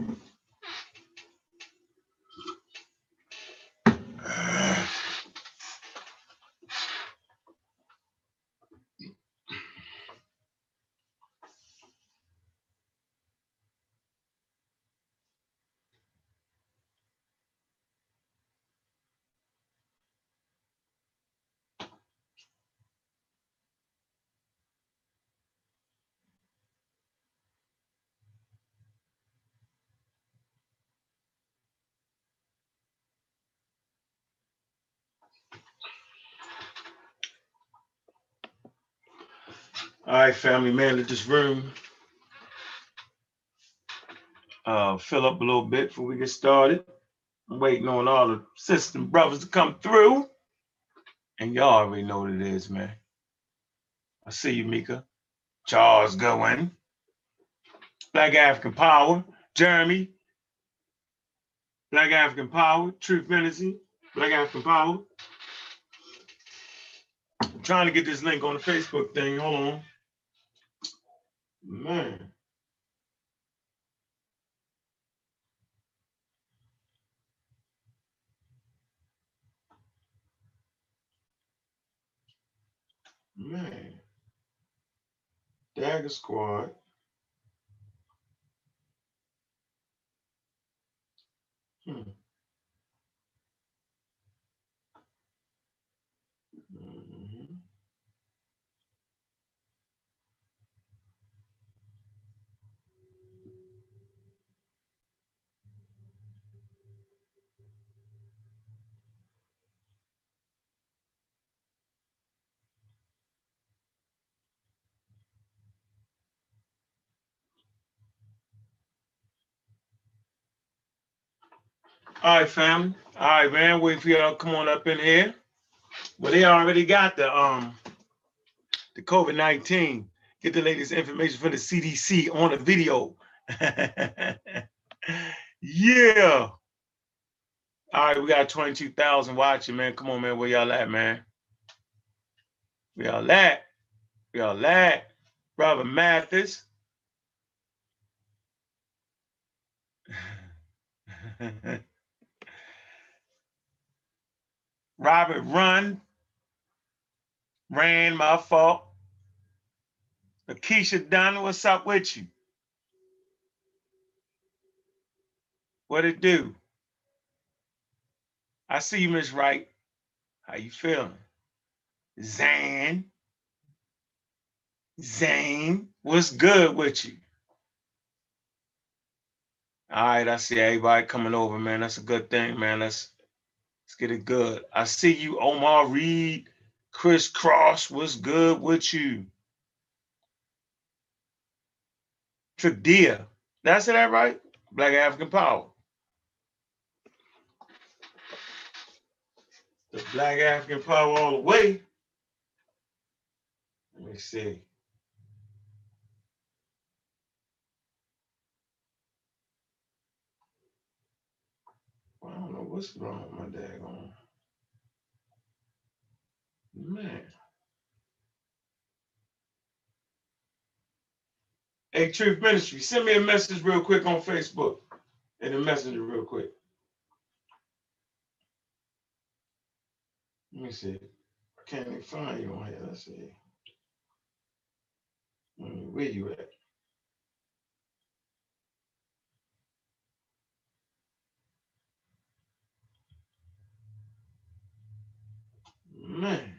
Mm-hmm. All right, family, man, let this room uh, fill up a little bit before we get started. I'm waiting on all the sisters and brothers to come through. And y'all already know what it is, man. I see you, Mika. Charles going. Black African Power. Jeremy. Black African Power. Truth Fantasy. Black African Power. I'm trying to get this link on the Facebook thing. Hold on. Man. Man. Dagger Squad. Hmm. All right, family. All right, man. Wait for y'all come on up in here. Well, they already got the um the COVID nineteen. Get the latest information from the CDC on the video. yeah. All right, we got twenty two thousand watching, man. Come on, man. Where y'all at, man? Where y'all at? Where y'all at? Robert Mathis. Robert Run. Ran, my fault. Akeisha Dunn, what's up with you? What it do? I see you, Miss Wright. How you feeling? Zan. Zane, what's good with you? All right, I see everybody coming over, man. That's a good thing, man. Let's let's get it good. I see you, Omar Reed, Chris Cross. What's good with you? Tradia. Did I say that right? Black African Power. The Black African Power all the way. Let me see. I don't know what's wrong with my daggone. Man. Hey, Truth Ministry, send me a message real quick on Facebook and a messenger real quick. Let me see. I can't even find you on here. Let's see. Where you at? Man.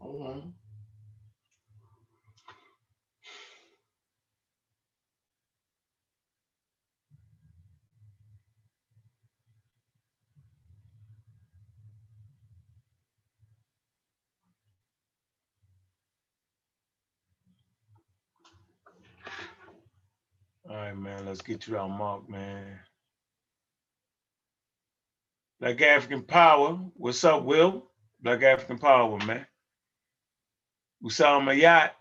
On. All right, man. Let's get to our mark, man. Black African Power. What's up, Will? Black African Power, man. We saw Usama Yacht,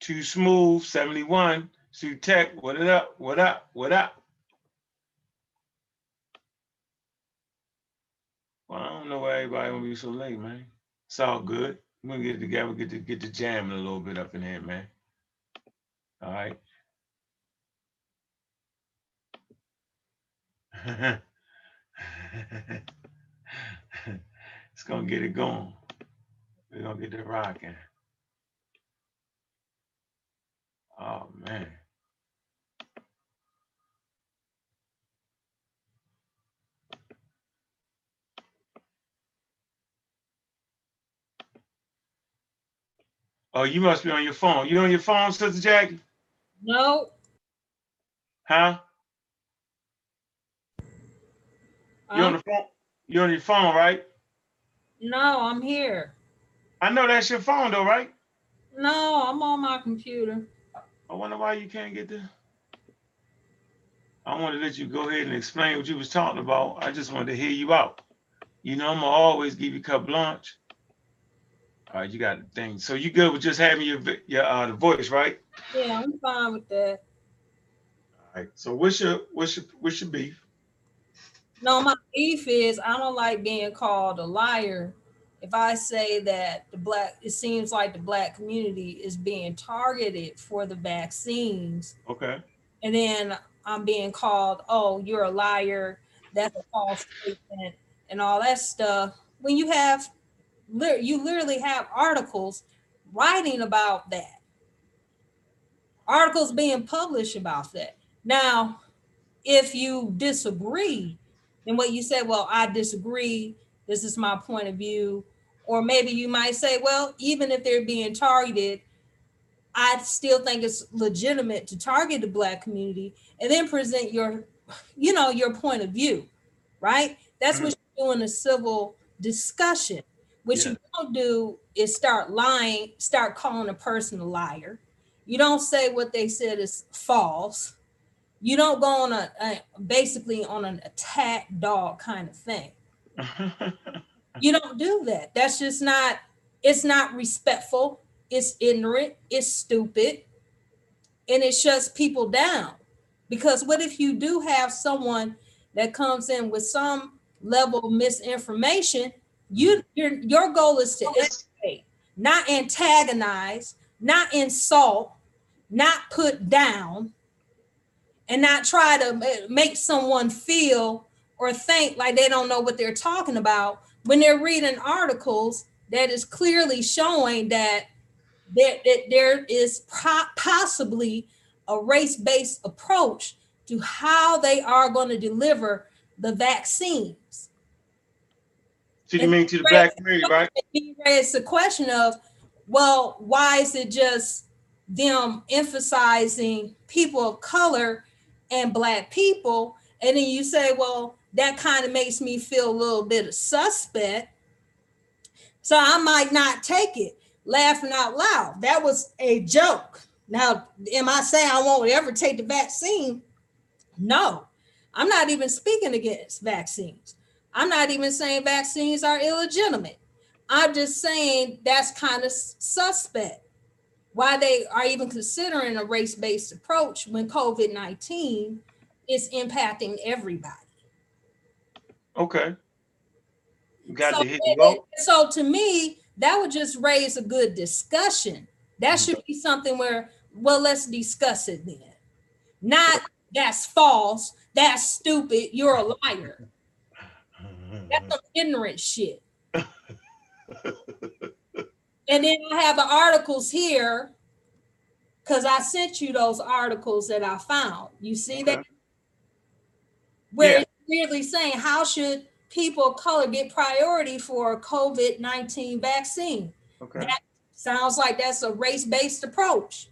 Too Smooth, 71. Sue Tech, what it up? What up? What up? Well, I don't know why everybody gonna be so late, man. It's all good. We're gonna get together, get to get the jamming a little bit up in here, man. All right. it's gonna get it going. We're gonna get it rocking. Oh man. Oh, you must be on your phone. You on your phone, Sister Jackie? No, Huh? You on the phone? You on your phone, right? No, I'm here. I know that's your phone though, right? No, I'm on my computer. I wonder why you can't get there. I wanted to let you go ahead and explain what you was talking about. I just wanted to hear you out. You know, I'm gonna always give you cup lunch. All right, you got the thing. So you good with just having your your uh, the voice, right? Yeah, I'm fine with that. All right. So what's your what's your what's your beef? No, my beef is I don't like being called a liar. If I say that the black, it seems like the black community is being targeted for the vaccines, Okay. and then I'm being called, oh, you're a liar. That's a false statement, and all that stuff. When you have, you literally have articles writing about that. Articles being published about that. Now, if you disagree, then what you say, well, I disagree. This is my point of view. Or maybe you might say, well, even if they're being targeted, I still think it's legitimate to target the black community and then present your, you know, your point of view, right? That's what mm-hmm. you do in a civil discussion. What you don't do is start lying, start calling a person a liar. You don't say what they said is false. You don't go on a, a basically on an attack dog kind of thing. You don't do that. That's just not, it's not respectful. It's ignorant. It's stupid. And it shuts people down. Because what if you do have someone that comes in with some level of misinformation? You your your goal is to educate, not antagonize, not insult, not put down, and not try to make someone feel or think like they don't know what they're talking about when they're reading articles that is clearly showing that there, that there is po- possibly a race-based approach to how they are going to deliver the vaccines. so you mean to the black community, right? It's the question of, well, why is it just them emphasizing people of color and black people? And then you say, well, that kind of makes me feel a little bit of suspect. So I might not take it, laughing out loud. That was a joke. Now, am I saying I won't ever take the vaccine? No, I'm not even speaking against vaccines. I'm not even saying vaccines are illegitimate. I'm just saying that's kind of suspect. Why they are even considering a race based approach when COVID 19 is impacting everybody. Okay. You got So, to hit out. so to me, that would just raise a good discussion. That mm-hmm. should be something where, well, let's discuss it then. Not that's false, that's stupid, you're a liar. That's some mm-hmm. ignorant shit. And then I have the articles here because I sent you those articles that I found. You see that? Where Yeah. it's clearly saying how should people of color get priority for a COVID 19 vaccine? Okay. That sounds like that's a race based approach.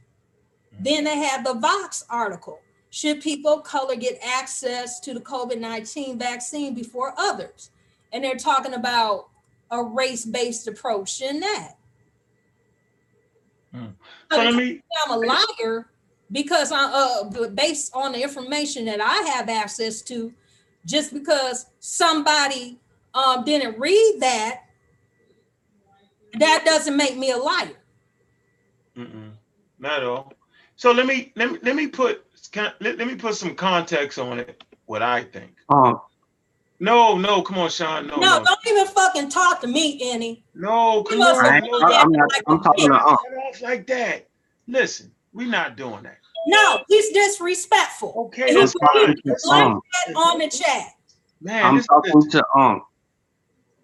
Mm-hmm. Then they have the Vox article. Should people of color get access to the COVID 19 vaccine before others? And they're talking about a race based approach in that. So So let to me. say I'm a liar because I, uh, based on the information that I have access to, just because somebody um, didn't read that, that doesn't make me a liar. Mm-mm, not at all. So let me let me let me put let, let me put some context on it. What I think. Um, No, no, come on, Sean. No, No, no, don't even fucking talk to me, Annie. no, come on. I have ain't, no, looked I, at I'm not. like I'm talking to um. Get off like that. Listen, we're not doing that. No, he's disrespectful. Okay, And that's he fine. put That's blank that on the chat. Man, I'm this, talking to um.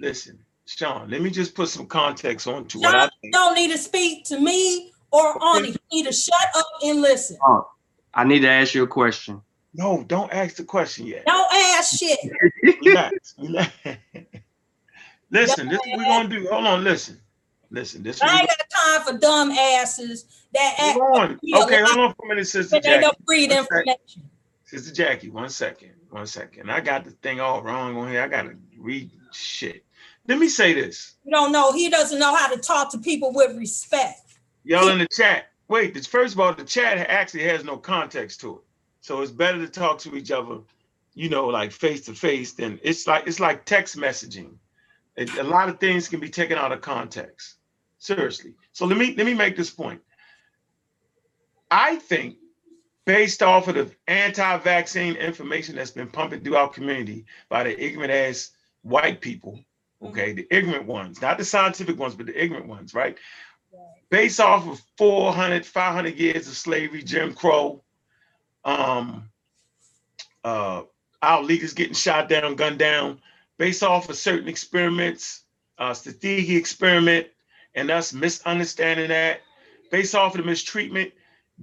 listen, Sean, let me just put some context onto what I think. don't need to speak to me or on it. Need to shut up and listen. I need to ask you a question. No, don't ask the question yet. Don't ask shit. Relax. relax. Listen, this is what we're gonna do. Hold on, listen. Listen, this I ain't got time for dumb asses that act Hold on. Okay, hold on for a minute, Sister they Jackie. don't read One sec. information. Sister Jackie, one second, one second. I got the thing all wrong on here. I gotta read shit. Let me say this. You don't know. He doesn't know how to talk to people with respect. Y'all in the chat. Wait, this first of all, the chat actually has no context to it. So it's better to talk to each other, you know, like face to face than it's like it's like text messaging. It- a lot of things can be taken out of context. Seriously. So let me let me make this point. I think based off of the anti-vaccine information that's been pumping through our community by the ignorant ass white people, okay, the ignorant ones, not the scientific ones, but the ignorant ones, right? based off of 400 500 years of slavery jim crow um uh our leaders getting shot down gunned down based off of certain experiments uh Tuskegee experiment and us misunderstanding that based off of the mistreatment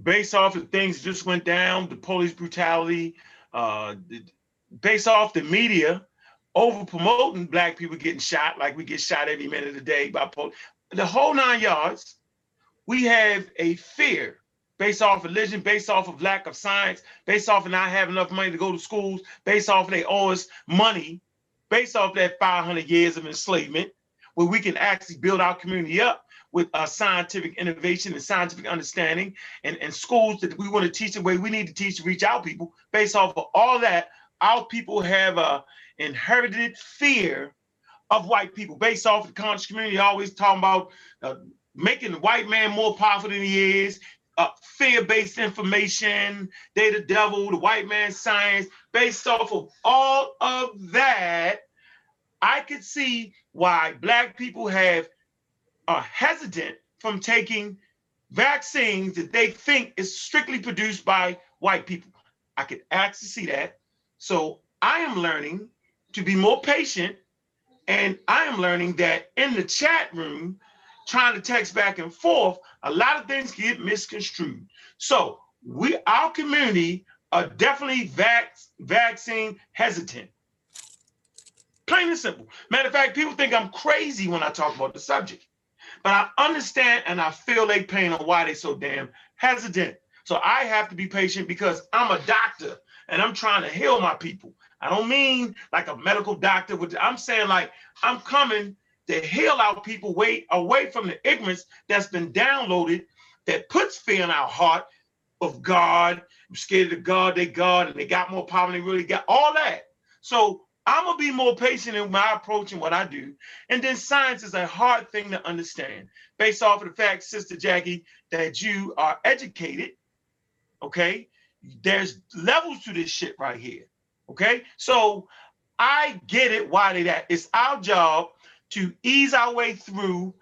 based off of things just went down the police brutality uh based off the media over promoting black people getting shot like we get shot every minute of the day by police the whole nine yards we have a fear based off religion, based off of lack of science, based off of not having enough money to go to schools, based off of they owe us money, based off that 500 years of enslavement, where we can actually build our community up with uh, scientific innovation and scientific understanding and, and schools that we want to teach the way we need to teach to reach our people. Based off of all that, our people have a inherited fear of white people based off the conscious community always talking about uh, making the white man more powerful than he is, uh, fear-based information, they the devil, the white man science, based off of all of that, I could see why black people have are hesitant from taking vaccines that they think is strictly produced by white people. I could actually see that. So I am learning to be more patient, and I am learning that in the chat room, trying to text back and forth, a lot of things get misconstrued. So we, our community, are definitely vac- vaccine hesitant. Plain and simple. Matter of fact, people think I'm crazy when I talk about the subject, but I understand and I feel their pain on why they're so damn hesitant. So I have to be patient because I'm a doctor and I'm trying to heal my people. I don't mean like a medical doctor. I'm saying like I'm coming to heal our people way away from the ignorance that's been downloaded that puts fear in our heart of God. I'm scared of God, they God, and they got more power than they really got. All that. So I'm gonna be more patient in my approach and what I do. And then science is a hard thing to understand, based off of the fact, Sister Jackie, that you are educated. Okay, there's levels to this shit right here. Okay, so I get it. Why they that? It's our job to ease our way through,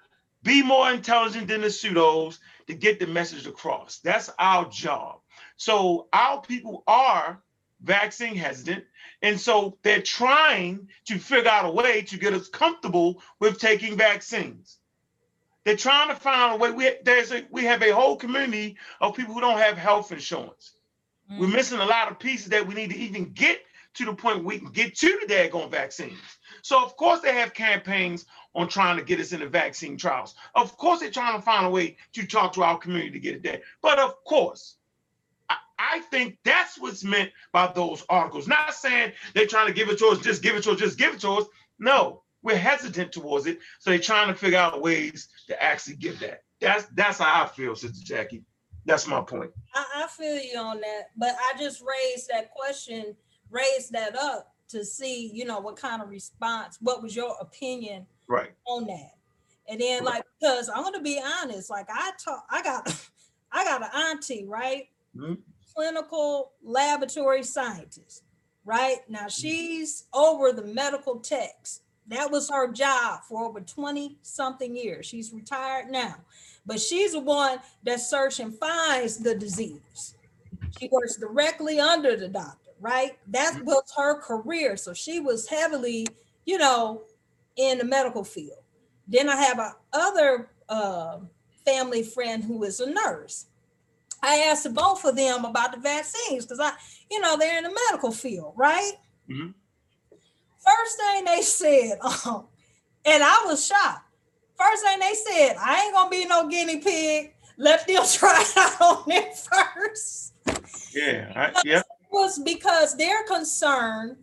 be more intelligent than the pseudos to get the message across. That's our job. So our people are vaccine hesitant, and so they're trying to figure out a way to get us comfortable with taking vaccines. They're trying to find a way. We there's a we have a whole community of people who don't have health insurance. We're mm. missing a lot of pieces that we need to even get to the point where we can get to the daggone vaccines. So of course they have campaigns on trying to get us into vaccine trials. Of course they're trying to find a way to talk to our community to get it there. But of course, I, think that's what's meant by those articles. Not saying they're trying to give it to us, just give it to us, just give it to us. No, we're hesitant towards it. So they're trying to figure out ways to actually give that. That's that's how I feel, Sister Jackie. That's my point. I, I feel you on that, but I just raised that question, raised that up to see, you know, what kind of response, what was your opinion Right. on that? And then like because I'm gonna be honest, like I talk, I got I got an auntie, right? Mhm. Clinical laboratory scientist, right? Now she's over the medical techs. That was her job for over 20 something years. She's retired now, but she's the one that search and finds the disease. She works directly under the doctor, right? That was her career. So she was heavily, you know, in the medical field. Then I have a other uh, family friend who is a nurse. I asked both of them about the vaccines because I, you know, they're in the medical field, right? Mhm. First thing they said, um, and I was shocked. First thing they said, I ain't gonna be no guinea pig. Let them try it out on them first Yeah, I, yeah, was because their concern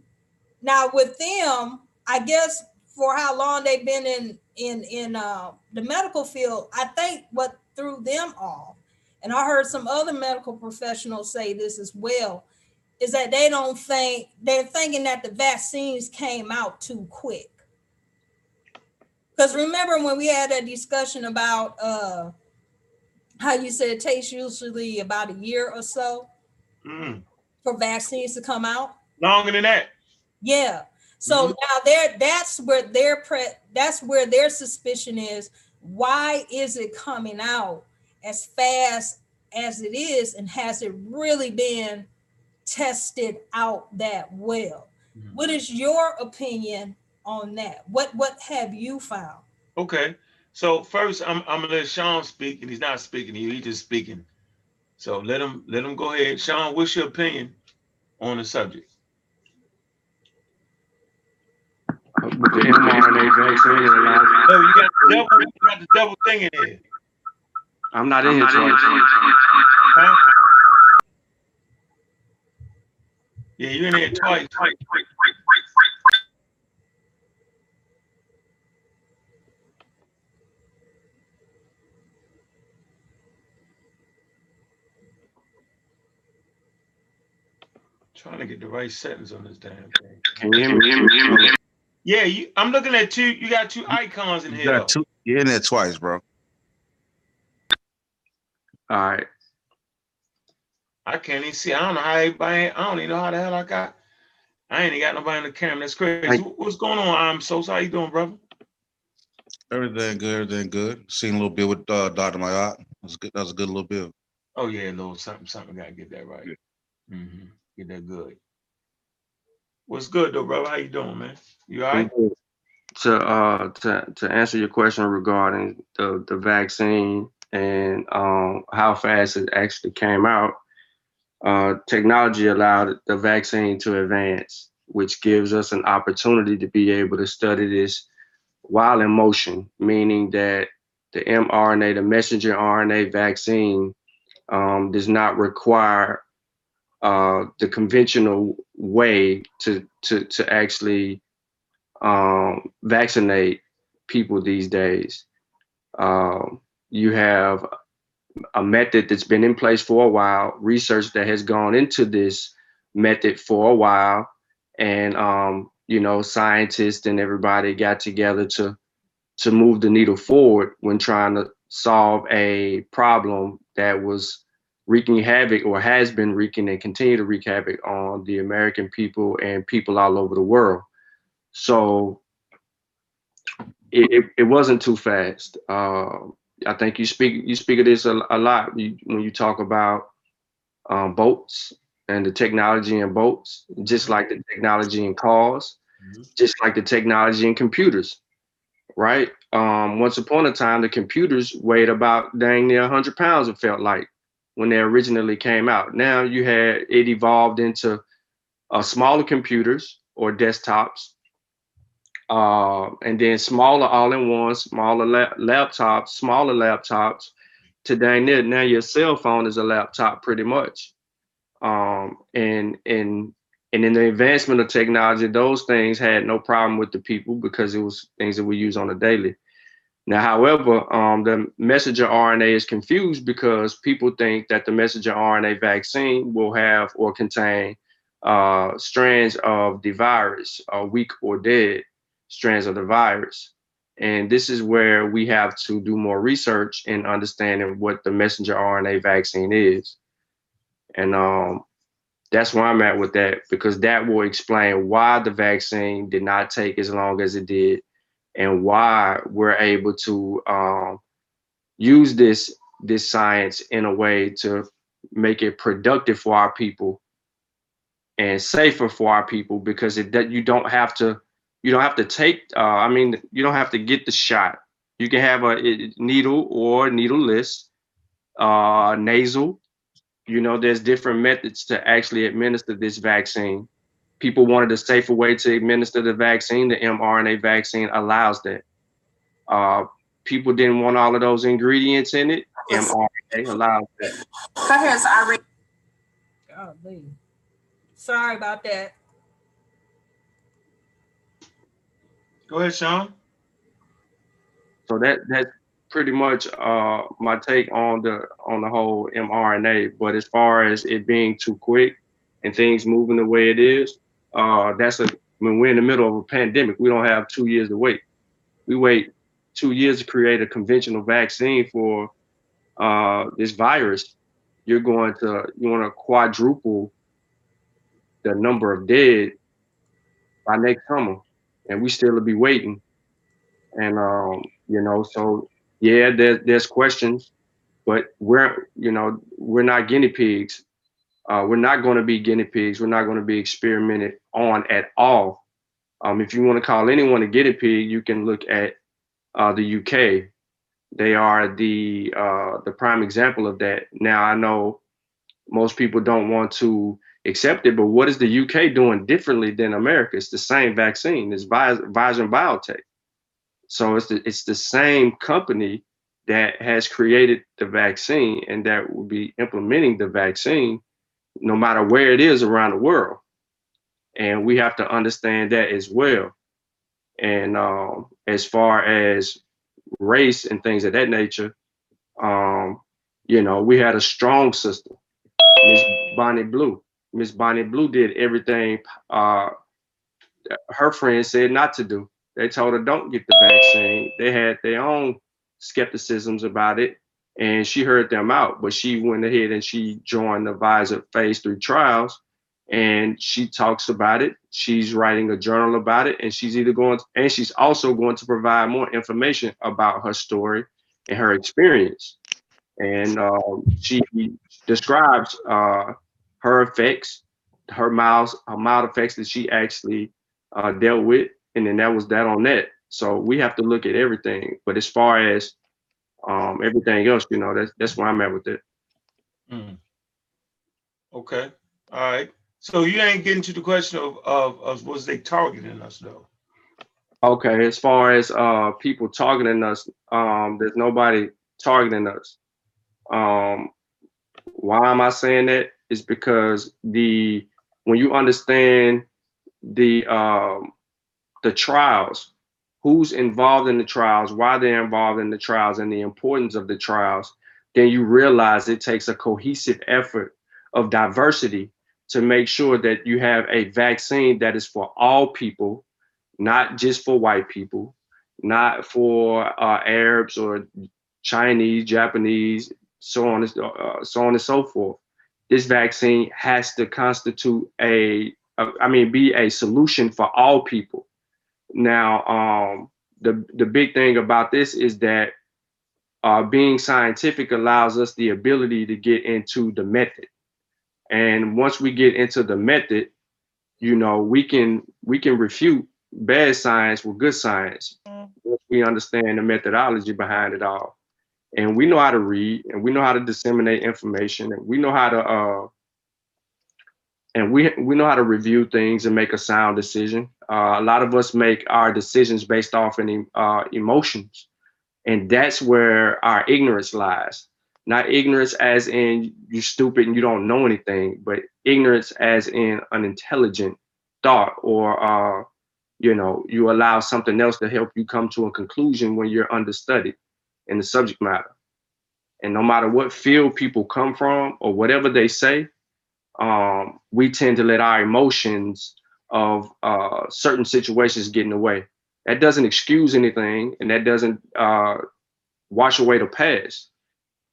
now with them i guess for how long they've been in in in uh, the medical field i think what threw them off and i heard some other medical professionals say this as well is that they don't think they're thinking that the vaccines came out too quick. Because remember when we had that discussion about uh how you said it takes usually about a year or so? Mm, for vaccines to come out. longer than that. Yeah. So Mhm. now they're that's where their pre that's where their suspicion is. Why is it coming out as fast as it is, and has it really been tested out that well? Mhm. What is your opinion on that? What what have you found? Okay, so first I'm I'm gonna let Sean speak, and he's not speaking to you, he's just speaking. So let him let him go ahead. Sean, what's your opinion on the subject? With the mRNA vaccine, it Oh, you got the devil, you got the devil thing in there. I'm not in here twice. Huh? Yeah, you in there twice. Trying to get the right settings on this damn thing. Can you hear me? Yeah, you, I'm looking at two. You got two icons in You here. got two. You're in there twice, bro. All right. I can't even see. I don't know how everybody. I don't even know how the hell I got. I ain't got nobody in the camera. That's crazy. Hey. What's going on? I'm so sorry. How you doing, brother? Everything good. Everything good. Seen a little bit with uh, Dr. Mayat. That was good. That was a good little bit. Oh yeah, a little something, something. Gotta get that right. hmm That good. What's good though, brother? How you doing, man? You all right? To uh to to answer your question regarding the the vaccine and um how fast it actually came out, uh technology allowed the vaccine to advance, which gives us an opportunity to be able to study this while in motion, meaning that the mRNA, the messenger RNA vaccine, um, does not require uh, the conventional way to to to actually um, vaccinate people these days. Um, you have a method that's been in place for a while, research that has gone into this method for a while, and um, you know, scientists and everybody got together to to move the needle forward when trying to solve a problem that was wreaking havoc or has been wreaking and continue to wreak havoc on the American people and people all over the world. So it, it, wasn't too fast. Uh, I think you speak you speak of this a, a lot you, when you talk about um, boats and the technology in boats, just like the technology in cars, Mhm. just like the technology in computers, right? Um, once upon a time, the computers weighed about dang near 100 pounds. It felt like when they originally came out. Now you had it evolved into uh, smaller computers or desktops, uh, and then smaller all-in-ones, smaller la- laptops, smaller laptops. Today, now, your cell phone is a laptop pretty much. Um, and and and in the advancement of technology, those things had no problem with the people because it was things that we use on a daily. Now, however, um, the messenger RNA is confused because people think that the messenger RNA vaccine will have or contain uh, strands of the virus, uh, weak or dead strands of the virus. And this is where we have to do more research in understanding what the messenger RNA vaccine is. And um, that's where I'm at with that because that will explain why the vaccine did not take as long as it did and why we're able to um, use this this science in a way to make it productive for our people and safer for our people because it that you don't have to you don't have to take uh, I mean you don't have to get the shot. You can have a needle or needleless, uh, nasal. You know, there's different methods to actually administer this vaccine. People wanted a safer way to administer the vaccine. The mRNA vaccine allows that. Uh, people didn't want all of those ingredients in it. mRNA allows that. Go ahead, Irene. Golly. Sorry about that. Go ahead, Sean. So that that's pretty much uh, my take on the on the whole mRNA. But as far as it being too quick and things moving the way it is, uh, that's a when we're in the middle of a pandemic, we don't have two years to wait. We wait two years to create a conventional vaccine for uh, this virus. You're going to you want to quadruple the number of dead by next summer, and we still will be waiting. And um, you know, so yeah, there, there's questions, but we're you know we're not guinea pigs. Uh, we're not going to be guinea pigs. We're not going to be experimented on at all. Um, if you want to call anyone a guinea pig, you can look at uh, the UK. They are the uh, the prime example of that. Now I know most people don't want to accept it, but what is the UK doing differently than America? It's the same vaccine. It's Pfizer and BioNTech. So it's the it's the same company that has created the vaccine and that will be implementing the vaccine no matter where it is around the world. And we have to understand that as well. And um, as far as race and things of that nature, um, you know, we had a strong sister, Miss Bonnie Blue. Miss Bonnie Blue did everything uh, her friends said not to do. They told her don't get the vaccine. They had their own skepticisms about it, and she heard them out. But she went ahead and she joined the Pfizer phase three trials, and she talks about it. She's writing a journal about it, and she's either going and she's also going to provide more information about her story and her experience. And um, she describes uh, her effects, her mild, her mild effects that she actually uh, dealt with, and then that was that on that. So we have to look at everything. But as far as um, everything else, you know, that's that's where I'm at with it. Mm. Okay, all right. So you ain't getting to the question of, of, of was they targeting us though? Okay, as far as uh, people targeting us, um, there's nobody targeting us. Um, why am I saying that? Is because the when you understand the um, the trials, who's involved in the trials, why they're involved in the trials, and the importance of the trials, then you realize it takes a cohesive effort of diversity to make sure that you have a vaccine that is for all people, not just for white people, not for uh, Arabs or Chinese, Japanese, so on and uh, so on and so forth. This vaccine has to constitute a, a I mean, be a solution for all people. Now, um, the the big thing about this is that uh, being scientific allows us the ability to get into the method, and once we get into the method, you know, we can we can refute bad science with good science. Once we understand the methodology behind it all, and we know how to read, and we know how to disseminate information, and we know how to uh, and we we know how to review things and make a sound decision. Uh, a lot of us make our decisions based off any uh, emotions, and that's where our ignorance lies. Not ignorance as in you're stupid and you don't know anything, but ignorance as in unintelligent thought, or uh, you know, you allow something else to help you come to a conclusion when you're understudied in the subject matter. And no matter what field people come from or whatever they say, um, we tend to let our emotions of uh, certain situations getting in the way. That doesn't excuse anything, and that doesn't uh, wash away the past,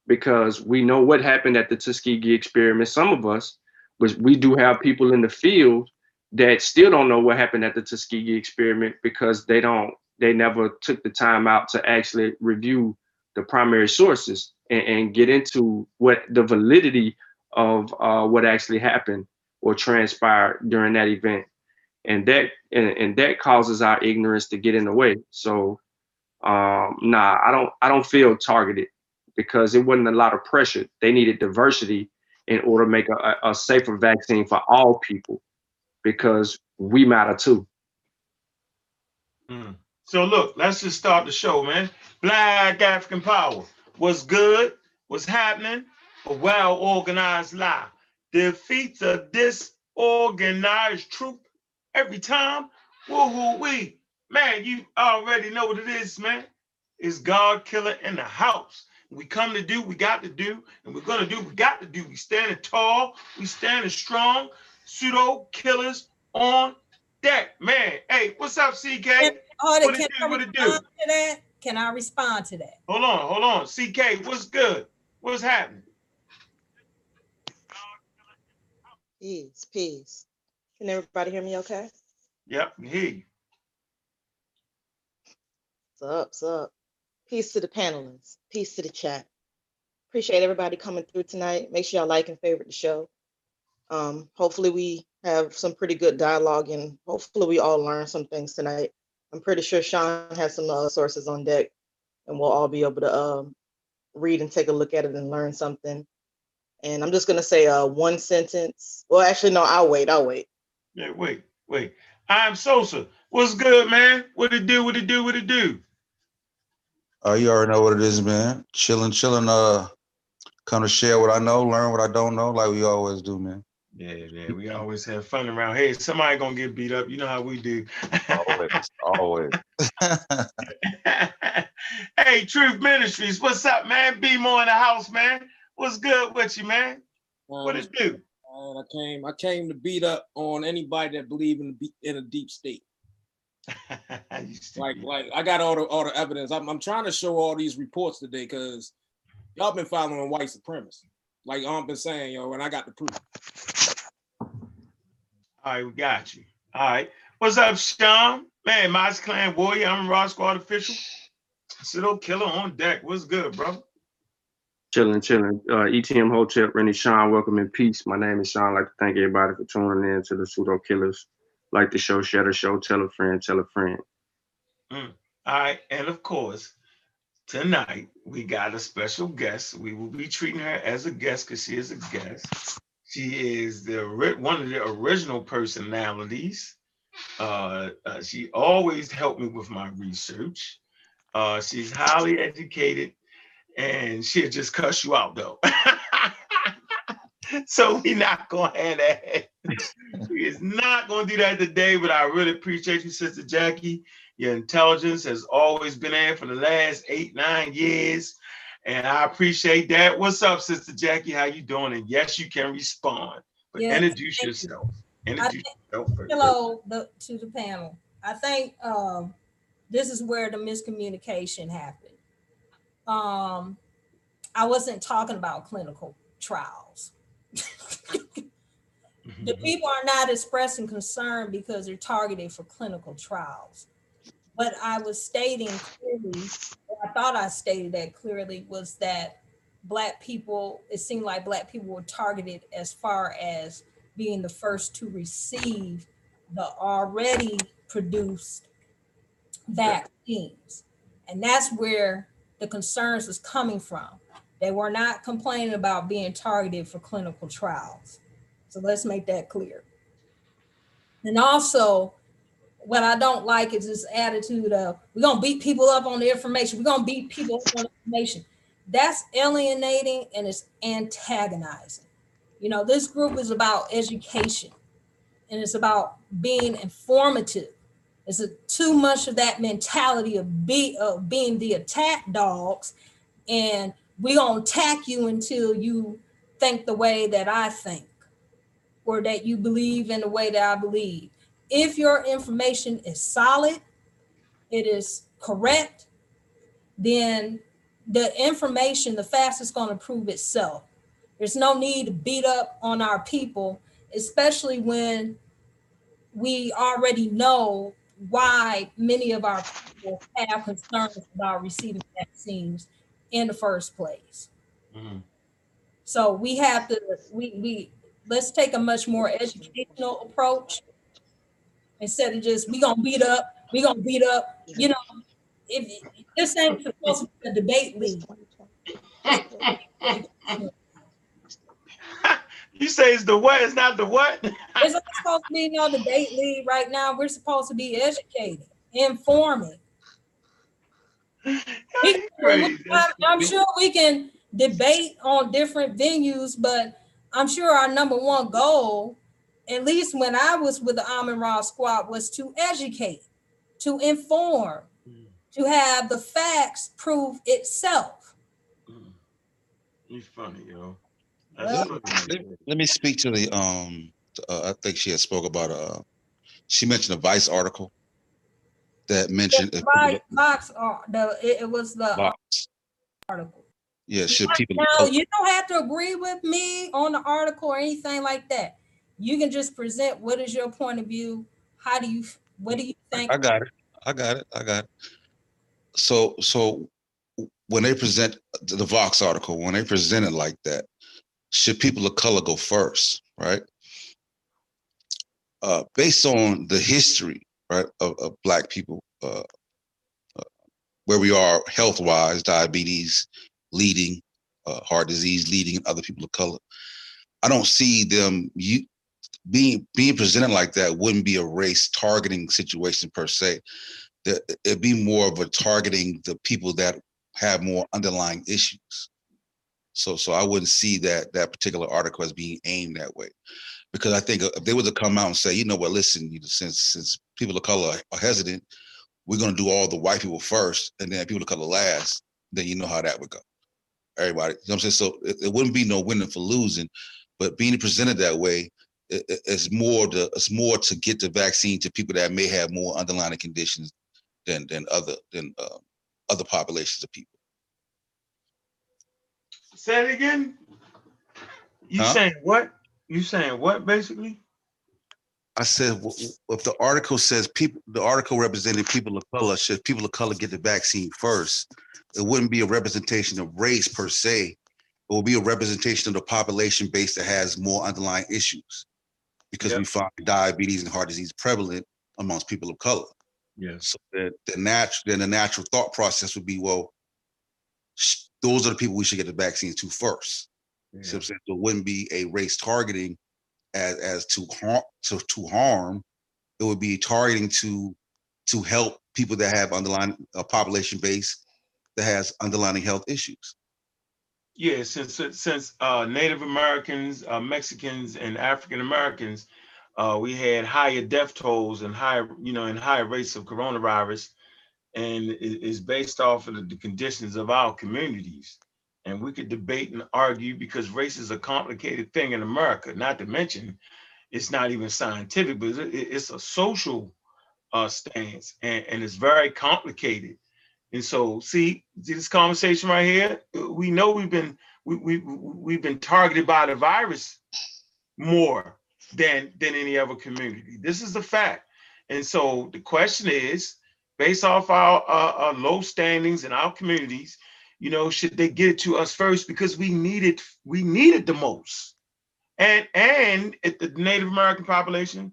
because we know what happened at the Tuskegee experiment. Some of us, but we do have people in the field that still don't know what happened at the Tuskegee experiment because they don't, they never took the time out to actually review the primary sources and, and get into what the validity of uh, what actually happened or transpired during that event, and that and, and that causes our ignorance to get in the way. So, um, nah, I don't I don't feel targeted because it wasn't a lot of pressure. They needed diversity in order to make a, a safer vaccine for all people because we matter too. Mm. So look, let's just start the show, man. Black African Power. What's good? What's happening? A well-organized lie. Defeats a disorganized truth every time. Woo-hoo wee. Man, you already know what it is, man. It's God killer in the house. We come to do, we got to do, and we're gonna do, we got to do. We standing tall, we standing strong. Pseudo killers on deck, man. Hey, what's up, CK? Audit, What it can do, I what it do? respond to that? Can I respond to that? Hold on, hold on. CK, what's good? What's happening? Peace, peace. Can everybody hear me okay? Yep, he. What's up, what's up? Peace to the panelists, peace to the chat. Appreciate everybody coming through tonight. Make sure y'all like and favorite the show. Um, hopefully we have some pretty good dialogue and hopefully we all learn some things tonight. I'm pretty sure Sean has some uh, sources on deck and we'll all be able to um, read and take a look at it and learn something. And I'm just gonna say uh, one sentence. Well, actually, no, I'll wait, I'll wait. Yeah, wait, wait. I'm Sosa. What's good, man? What it do? What it do? What it do? Uh, you already know what it is, man. Chilling, chilling. Uh, come to share what I know, learn what I don't know, like we always do, man. Yeah, yeah. We always have fun around here. Somebody gonna get beat up. You know how we do. Always, always. hey, Truth Ministries, what's up, man? Be more in the house, man. What's good with you, man? What Um, it do? And I came, I came to beat up on anybody that believe in the in a deep state. Like, like I got all the all the evidence. I'm, I'm trying to show all these reports today because y'all been following white supremacy. Like I've been saying, yo, and I got the proof. All right, we got you. All right. What's up, Sean? Man, Moz Clan Warrior. I'm Raw Squad official. Pseudo Killer on deck. What's good, bro? Chilling, chilling. Uh, ETM Hotel, Rennie Sean, welcome in peace. My name is Sean. I'd like to thank everybody for tuning in to the Pseudo Killers. Like the show, share the show, tell a friend, tell a friend. All right, and of course, tonight we got a special guest. We will be treating her as a guest because she is a guest. She is the one of the original personalities. Uh, uh, she always helped me with my research. Uh, she's highly educated, and she'll just cuss you out though. so we not gonna have that. we is not gonna do that today, but I really appreciate you, Sister Jackie. Your intelligence has always been there for the last eight, nine years. And I appreciate that. What's up, Sister Jackie? How you doing? And yes, you can respond. But Yes, introduce thank you. yourself. Introduce yourself first. Hello the, to the panel. I think um, this is where the miscommunication happened. Um, I wasn't talking about clinical trials. The Mhm. people are not expressing concern because they're targeted for clinical trials. What I was stating clearly, I thought I stated that clearly, was that Black people, it seemed like Black people were targeted as far as being the first to receive the already produced vaccines. And that's where the concerns was coming from. They were not complaining about being targeted for clinical trials. So let's make that clear. And also, what I don't like is this attitude of we're gonna beat people up on the information. We're gonna beat people up on information. That's alienating and it's antagonizing. You know, this group is about education and it's about being informative. It's a, too much of that mentality of be of being the attack dogs, and we gonna attack you until you think the way that I think or that you believe in the way that I believe. If your information is solid, it is correct, then the information, the fastest going to prove itself. There's no need to beat up on our people, especially when we already know why many of our people have concerns about receiving vaccines in the first place. Mhm. So we have to, we, we, let's take a much more educational approach. Instead of just, we gonna beat up, we gonna beat up, you know, if, this ain't supposed to be a debate league. You say it's the what? It's not the what? It's not supposed to be no debate league right now. We're supposed to be educated, informing. I'm sure we can debate on different venues, but I'm sure our number one goal, at least when I was with the Almond Raw Squad, was to educate, to inform, mm. to have the facts prove itself. Mm. You funny, yo. Well- That's funny. Let me speak to the, um, uh, I think she had spoke about, uh, she mentioned a Vice article that mentioned. if people- Right, Fox, uh, the, it, it was the Vox. article. Yeah, should people, Now, you don't have to agree with me on the article or anything like that. You can just present what is your point of view? How do you, what do you think? I got it. I got it. I got it. So, so when they present the Vox article, when they present it like that, should people of color go first, right? Uh, based on the history, right, of, of black people, uh, uh, where we are health-wise, diabetes leading, uh, heart disease leading, and other people of color, I don't see them you being being presented like that wouldn't be a race targeting situation per se that it'd be more of a targeting the people that have more underlying issues. So, so I wouldn't see that that particular article as being aimed that way, because I think if they were to come out and say, you know what, listen, you know, since since people of color are hesitant, we're going to do all the white people first, and then people of color last. Then you know how that would go. Everybody, you know what I'm saying? So it, it wouldn't be no winning for losing, but being presented that way, it- it's more to it's more to get the vaccine to people that may have more underlying conditions than than other than uh, other populations of people. Say it again. You Huh? saying what? You saying what basically? I said, if the article says people, the article represented people of color, should people of color get the vaccine first? It wouldn't be a representation of race per se. It would be a representation of the population base that has more underlying issues. Because we find diabetes and heart disease prevalent amongst people of color. Yeah. So the, the natural, then the natural thought process would be, well, sh- those are the people we should get the vaccine to first. See what I'm saying? So it wouldn't be a race targeting as as to harm to, to harm. It would be targeting to to help people that have underlying a population base that has underlying health issues. Yeah, since since uh, Native Americans, uh, Mexicans, and African Americans, uh, we had higher death tolls and higher, you know, and higher rates of coronavirus, and is based off of the, the conditions of our communities. And we could debate and argue because race is a complicated thing in America. Not to mention, it's not even scientific, but it's a social uh, stance, and, and it's very complicated. And so, see, this conversation right here. We know we've been we we we've been targeted by the virus more than than any other community. This is a fact. And so the question is, based off our, uh, our low standings in our communities, you know, should they get it to us first because we need it we need it the most. And and the Native American population,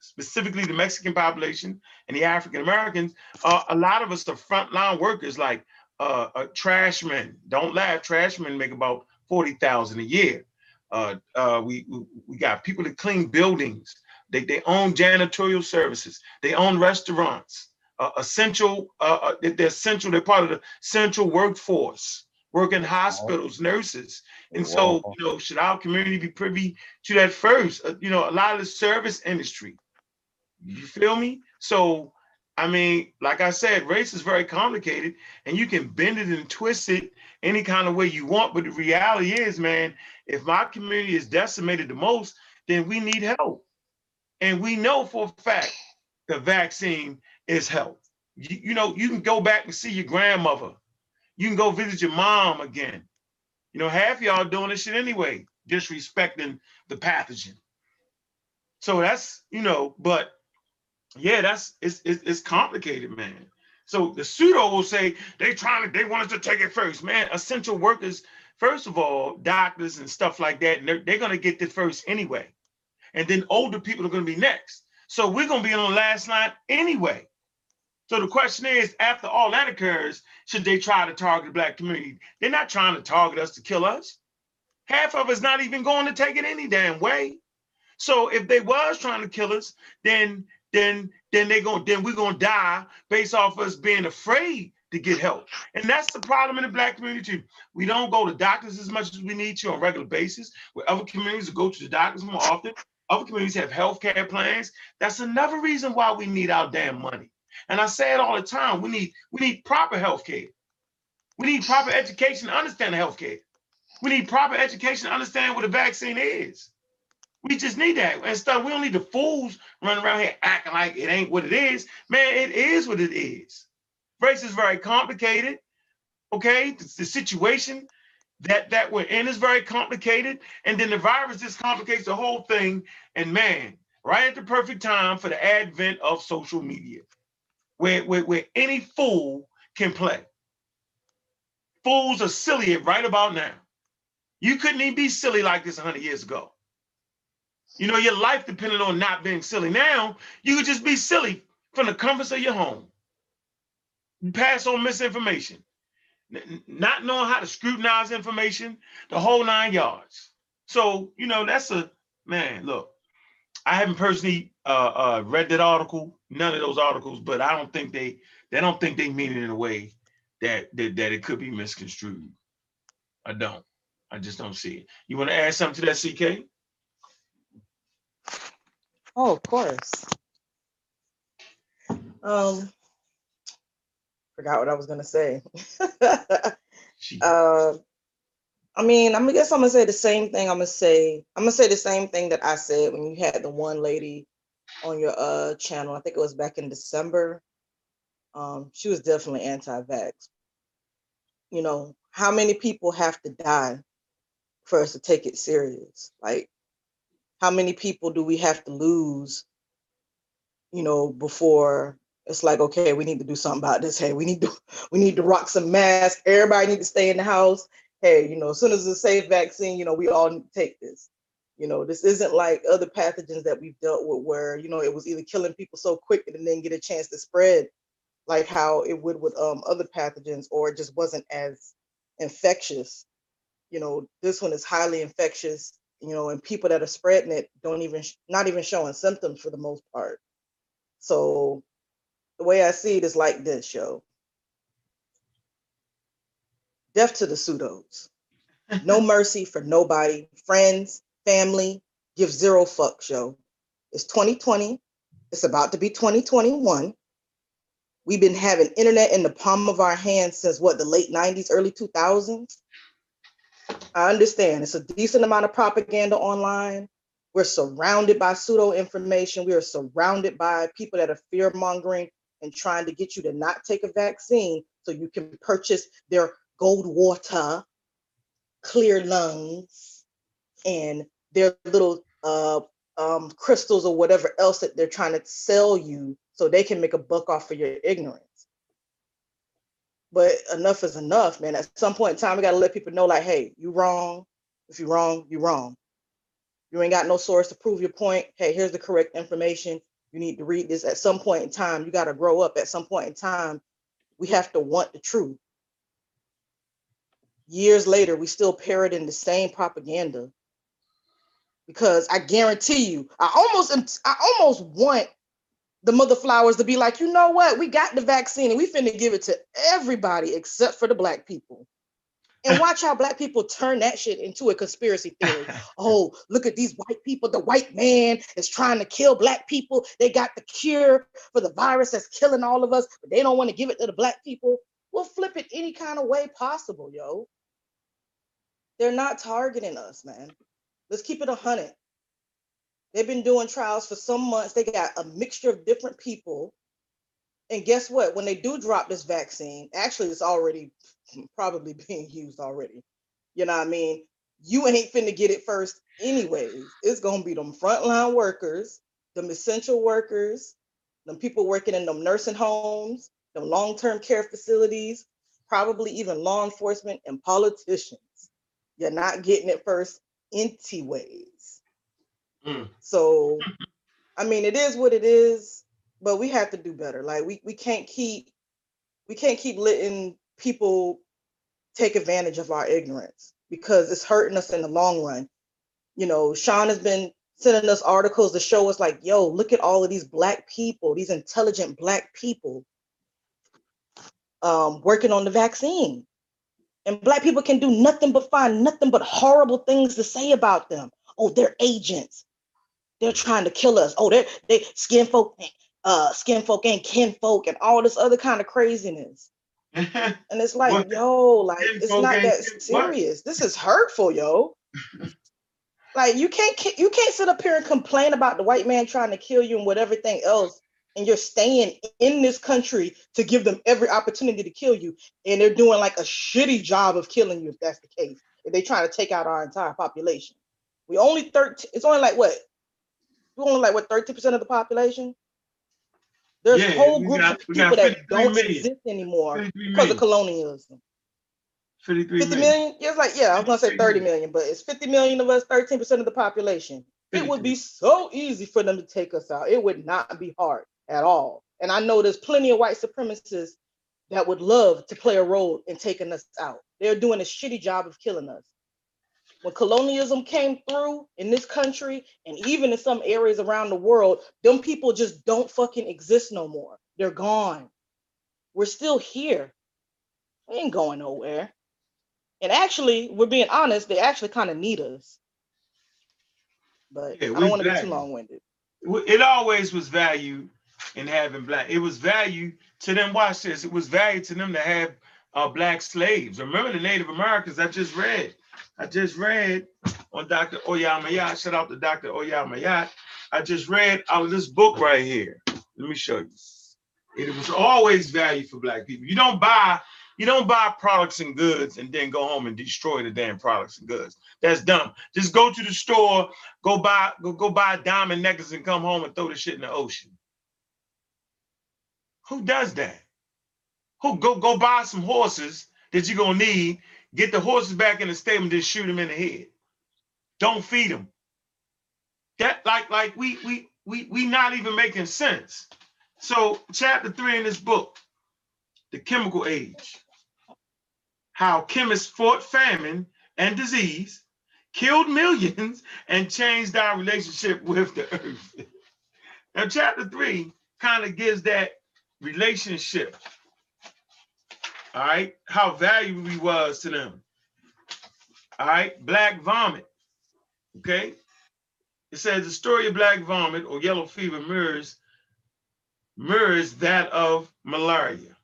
specifically the Mexican population and the African Americans, uh, a lot of us are frontline workers like uh, uh trashmen. Don't laugh, trashmen make about 40,000 a year. Uh, uh, we, we we got people that clean buildings. They, they own janitorial services. They own restaurants. Uh, essential, uh, they- they're essential. They're part of the central workforce, work in hospitals, nurses. And so, you know, should our community be privy to that first? Uh, you know, a lot of the service industry. You feel me? So, I mean, like I said, race is very complicated and you can bend it and twist it any kind of way you want. But the reality is, man, if my community is decimated the most, then we need help. And we know for a fact the vaccine is help. You, you know, you can go back and see your grandmother. You can go visit your mom again. You know, half y'all doing this shit anyway, disrespecting the pathogen. So that's, you know, but yeah, that's it's it's, it's complicated, man. So the pseudo will say they trying to they want us to take it first, man. Essential workers first of all, doctors and stuff like that, and they're, they're gonna get this first anyway. And then older people are gonna be next. So we're gonna be on the last line anyway. So the question is, after all that occurs, should they try to target the black community? They're not trying to target us to kill us. Half of us not even going to take it any damn way. So if they was trying to kill us, then then then they going then we're gonna die based off us being afraid to get help. And that's the problem in the black community. Too. We don't go to doctors as much as we need to on a regular basis. Where other communities go to the doctors more often. Other communities have health care plans. That's another reason why we need our damn money. And I say it all the time. We need we need proper health care. We need proper education to understand health care. We need proper education to understand what a vaccine is. We just need that and stuff. We don't need the fools running around here acting like it ain't what it is. Man, it is what it is. Race is very complicated. Okay, the, the situation that that we're in is very complicated, and then the virus just complicates the whole thing. And man, right at the perfect time for the advent of social media, where where, where any fool can play. Fools are silly right about now. You couldn't even be silly like this 100 years ago. You know, your life depended on not being silly. Now, you could just be silly from the comforts of your home. Pass on misinformation, not knowing how to scrutinize information, the whole nine yards. So, you know, that's a man, look, I haven't personally uh, uh, read that article, none of those articles, but I don't think they they don't think they mean it in a way that that, that it could be misconstrued. I don't. I just don't see it. You want to add something to that, CK? Oh, of course. Um, forgot what I was gonna say. Uh, I mean, I'm gonna guess I'm gonna say the same thing. I'm gonna say I'm gonna say the same thing that I said when you had the one lady on your uh channel. I think it was back in December. Um, she was definitely anti-vax. You know, how many people have to die for us to take it serious? Like, how many people do we have to lose? You know, before it's like, okay, we need to do something about this. Hey, we need to we need to rock some masks. Everybody need to stay in the house. Hey, you know, as soon as it's a safe vaccine, you know, we all take this. You know, this isn't like other pathogens that we've dealt with where, you know, it was either killing people so quick and then get a chance to spread like how it would with um other pathogens, or it just wasn't as infectious. You know, this one is highly infectious, you know, and people that are spreading it don't even not even showing symptoms for the most part. So the way I see it is like this, yo. Death to the pseudos. No mercy for nobody. Friends, family, give zero fucks, yo. It's 2020. It's about to be 2021. We've been having internet in the palm of our hands since what, the late 90s, early 2000s? I understand it's a decent amount of propaganda online. We're surrounded by pseudo information. We are surrounded by people that are fear mongering and trying to get you to not take a vaccine so you can purchase their gold water, clear lungs, and their little uh, um, crystals or whatever else that they're trying to sell you so they can make a buck off of your ignorance. But enough is enough, man. At some point in time, we got to let people know, like, hey, you wrong. If you're wrong, you're wrong. You ain't got no source to prove your point. Hey, here's the correct information. You need to read this at some point in time. You got to grow up at some point in time. We have to want the truth. Years later, we still parroting the same propaganda. Because I guarantee you, I almost I almost want the mother flowers to be like, you know what? We got the vaccine and we finna give it to everybody except for the black people. And watch how black people turn that shit into a conspiracy theory. Oh, look at these white people. The white man is trying to kill black people. They got the cure for the virus that's killing all of us, but they don't want to give it to the black people. We'll flip it any kind of way possible, yo. They're not targeting us, man. Let's keep it a hundred. They've been doing trials for some months. They got a mixture of different people. And guess what? When they do drop this vaccine, actually, it's already probably being used already. You know what I mean? You ain't finna get it first, anyways. It's gonna be them frontline workers, them essential workers, them people working in them nursing homes, them long-term care facilities, probably even law enforcement and politicians. You're not getting it first anyways. Mm. So, I mean, it is what it is, but we have to do better. Like we we can't keep we can't keep letting people take advantage of our ignorance because it's hurting us in the long run. You know, Sean has been sending us articles to show us like, yo, look at all of these black people, these intelligent black people um, working on the vaccine. And black people can do nothing but find nothing but horrible things to say about them. Oh, they're agents. They're trying to kill us. Oh, they're they skin folk, uh, skin folk ain't kin folk, and all this other kind of craziness. And it's like, What? yo, like Kin it's not that kin- what? serious. This is hurtful, yo. like you can't you can't sit up here and complain about the white man trying to kill you and what everything else, and you're staying in this country to give them every opportunity to kill you, and they're doing like a shitty job of killing you if that's the case. If they're trying to take out our entire population, we only 13. It's only like what? We're only like what 13 percent of the population. There's Yeah, whole we groups got- of people that don't million. exist anymore because of colonialism. 53 50 million. million? Yeah, it's like, yeah, I was gonna say 30 million. million, but it's 50 million of us, 13% of the population. It would be so easy for them to take us out. It would not be hard at all. And I know there's plenty of white supremacists that would love to play a role in taking us out. They're doing a shitty job of killing us. When colonialism came through in this country and even in some areas around the world, them people just don't fucking exist no more. They're gone. We're still here. We ain't going nowhere. And actually, we're being honest, they actually kind of need us. But Yeah, I don't want to be too long-winded. it always was value in having black. It was value to them. Watch this. It was value to them to have uh, black slaves. Remember the Native Americans? I just read. I just read on Dr. Oyamayat. Shout out to Dr. Oyamayat. I just read out of this book right here. Let me show you. It was always value for black people. You don't buy. You don't buy products and goods and then go home and destroy the damn products and goods. That's dumb. Just go to the store, go buy go, go buy diamond necklace and come home and throw the shit in the ocean. Who does that? Who go go buy some horses that you're gonna need, get the horses back in the stable, and just shoot them in the head. Don't feed them. That like like we we we we not even making sense. So chapter three in this book, the chemical age, how chemists fought famine and disease, killed millions, and changed our relationship with the earth. now, chapter three kind of gives that relationship. All right, how valuable he was to them. All right, black vomit. Okay, it says the story of black vomit or yellow fever mirrors mirrors that of malaria.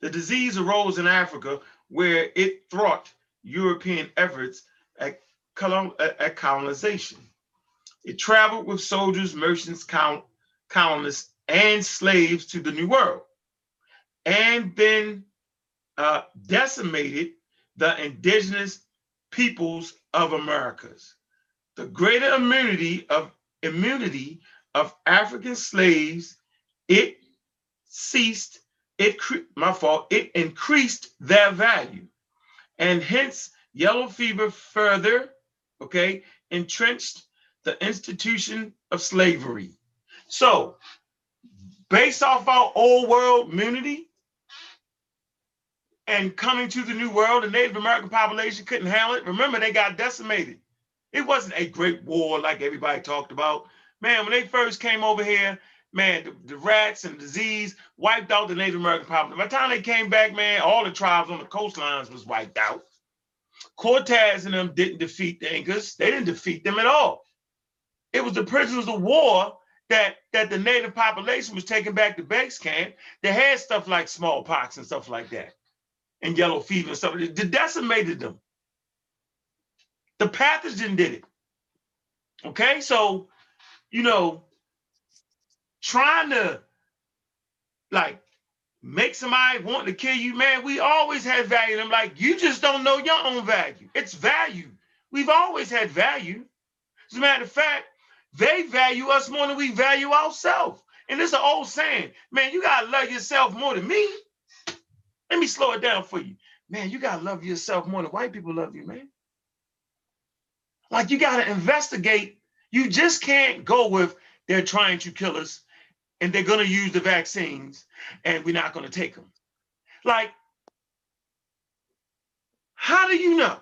The disease arose in Africa where it thwarted European efforts at, colon- at- at colonization. It traveled with soldiers, merchants, colonists, and slaves to the New World, and then uh, decimated the indigenous peoples of Americas. The greater immunity of immunity of African slaves, it ceased, it my fault, it increased their value. And hence yellow fever further, okay, entrenched the institution of slavery. So, based off our old world immunity and coming to the new world, the Native American population couldn't handle it. Remember, they got decimated. It wasn't a great war like everybody talked about. Man, when they first came over here, man, the, the rats and disease wiped out the Native American population. By the time they came back, man, all the tribes on the coastlines was wiped out. Cortez and them didn't defeat the Incas. They didn't defeat them at all. It was the prisoners of war that that the native population was taken back to base camp. They had stuff like smallpox and stuff like that, and yellow fever and stuff. It decimated them. The pathogen did it. Okay, so you know, trying to like make somebody want to kill you, man, we always had value. I'm like, you just don't know your own value. It's value. We've always had value. As a matter of fact, they value us more than we value ourselves. And it's an old saying, man, you gotta love yourself more than me. Let me slow it down for you. man, you gotta love yourself more than white people love you, man. Like you gotta investigate. You just can't go with they're trying to kill us and they're gonna use the vaccines and we're not gonna take them. Like, how do you know?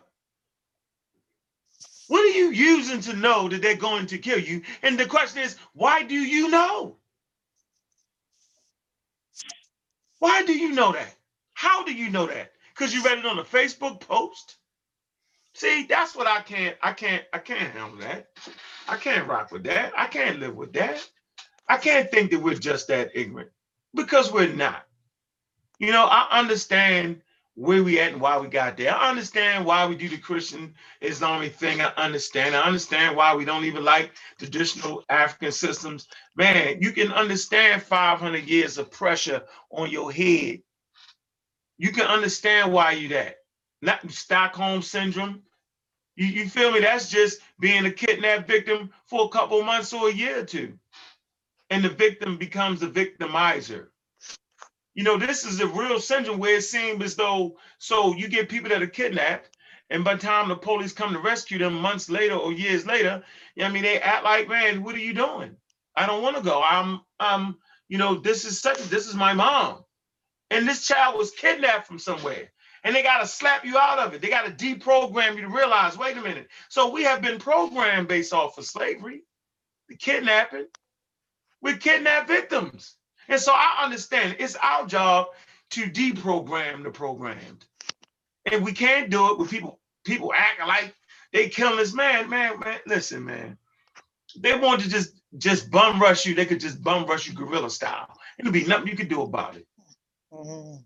What are you using to know that they're going to kill you? And the question is, why do you know? Why do you know that? How do you know that? Because you read it on a Facebook post? See, that's what I can't, I can't, I can't handle that. I can't rock with that. I can't live with that. I can't think that we're just that ignorant because we're not. You know, I understand where we at and why we got there. I understand why we do the Christian Islamic thing. I understand. I understand why we don't even like traditional African systems. Man, you can understand 500 years of pressure on your head. You can understand why you that. Not Stockholm syndrome. You, you feel me? That's just being a kidnapped victim for a couple months or a year or two. And the victim becomes the victimizer. You know, this is a real syndrome where it seems as though, so you get people that are kidnapped, and by the time the police come to rescue them months later or years later, you know I mean, they act like, man, what are you doing? I don't want to go. I'm, um, you know, this is such, this is my mom. And this child was kidnapped from somewhere. And they got to slap you out of it. They got to deprogram you to realize, wait a minute. So we have been programmed based off of slavery, the kidnapping. We're kidnapped victims. And so I understand it's our job to deprogram the programmed. And we can't do it with people, people acting like they killing us. Man, man, man, listen, man. They want to just just bum rush you, they could just bum rush you guerrilla style. It'll be nothing you could do about it. Mhm.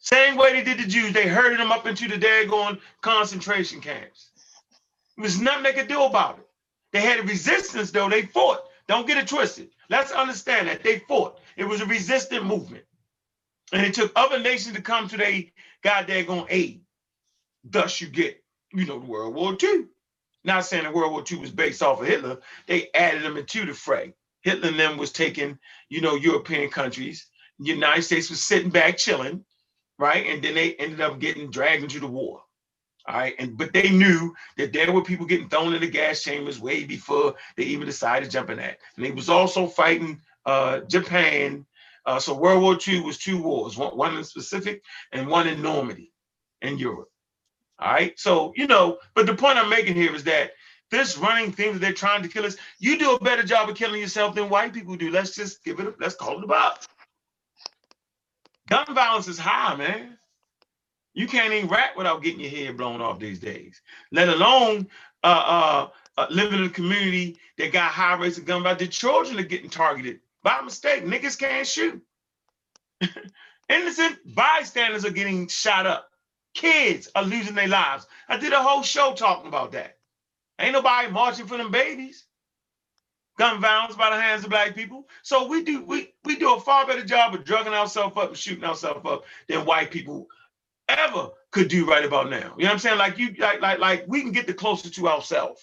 Same way they did the Jews, they herded them up into the daggone concentration camps. There was nothing they could do about it. They had a resistance though, they fought. Don't get it twisted. Let's understand that they fought. It was a resistant movement. And it took other nations to come to their goddamn aid. Thus you get, you know, World War II. Not saying that World War II was based off of Hitler. They added them into the fray. Hitler and them was taking, you know, European countries. The United States was sitting back chilling, right? And then they ended up getting dragged into the war. All right. And but they knew that there were people getting thrown in the gas chambers way before they even decided to jump in that. And they was also fighting uh, Japan. Uh, so World War II was two wars, one, one in Pacific and one in Normandy in Europe. All right. So, you know, but the point I'm making here is that this running thing that they're trying to kill us, you do a better job of killing yourself than white people do. Let's just give it a, let's call it about. Gun violence is high, man. You can't even rap without getting your head blown off these days, let alone uh, uh, uh, living in a community that got high rates of gun violence. The children are getting targeted by mistake. Niggas can't shoot. Innocent bystanders are getting shot up. Kids are losing their lives. I did a whole show talking about that. Ain't nobody marching for them babies. Gun violence by the hands of black people. So we do we we do a far better job of drugging ourselves up and shooting ourselves up than white people ever could do right about now. You know what I'm saying? Like you like like like we can get the closest to ourselves.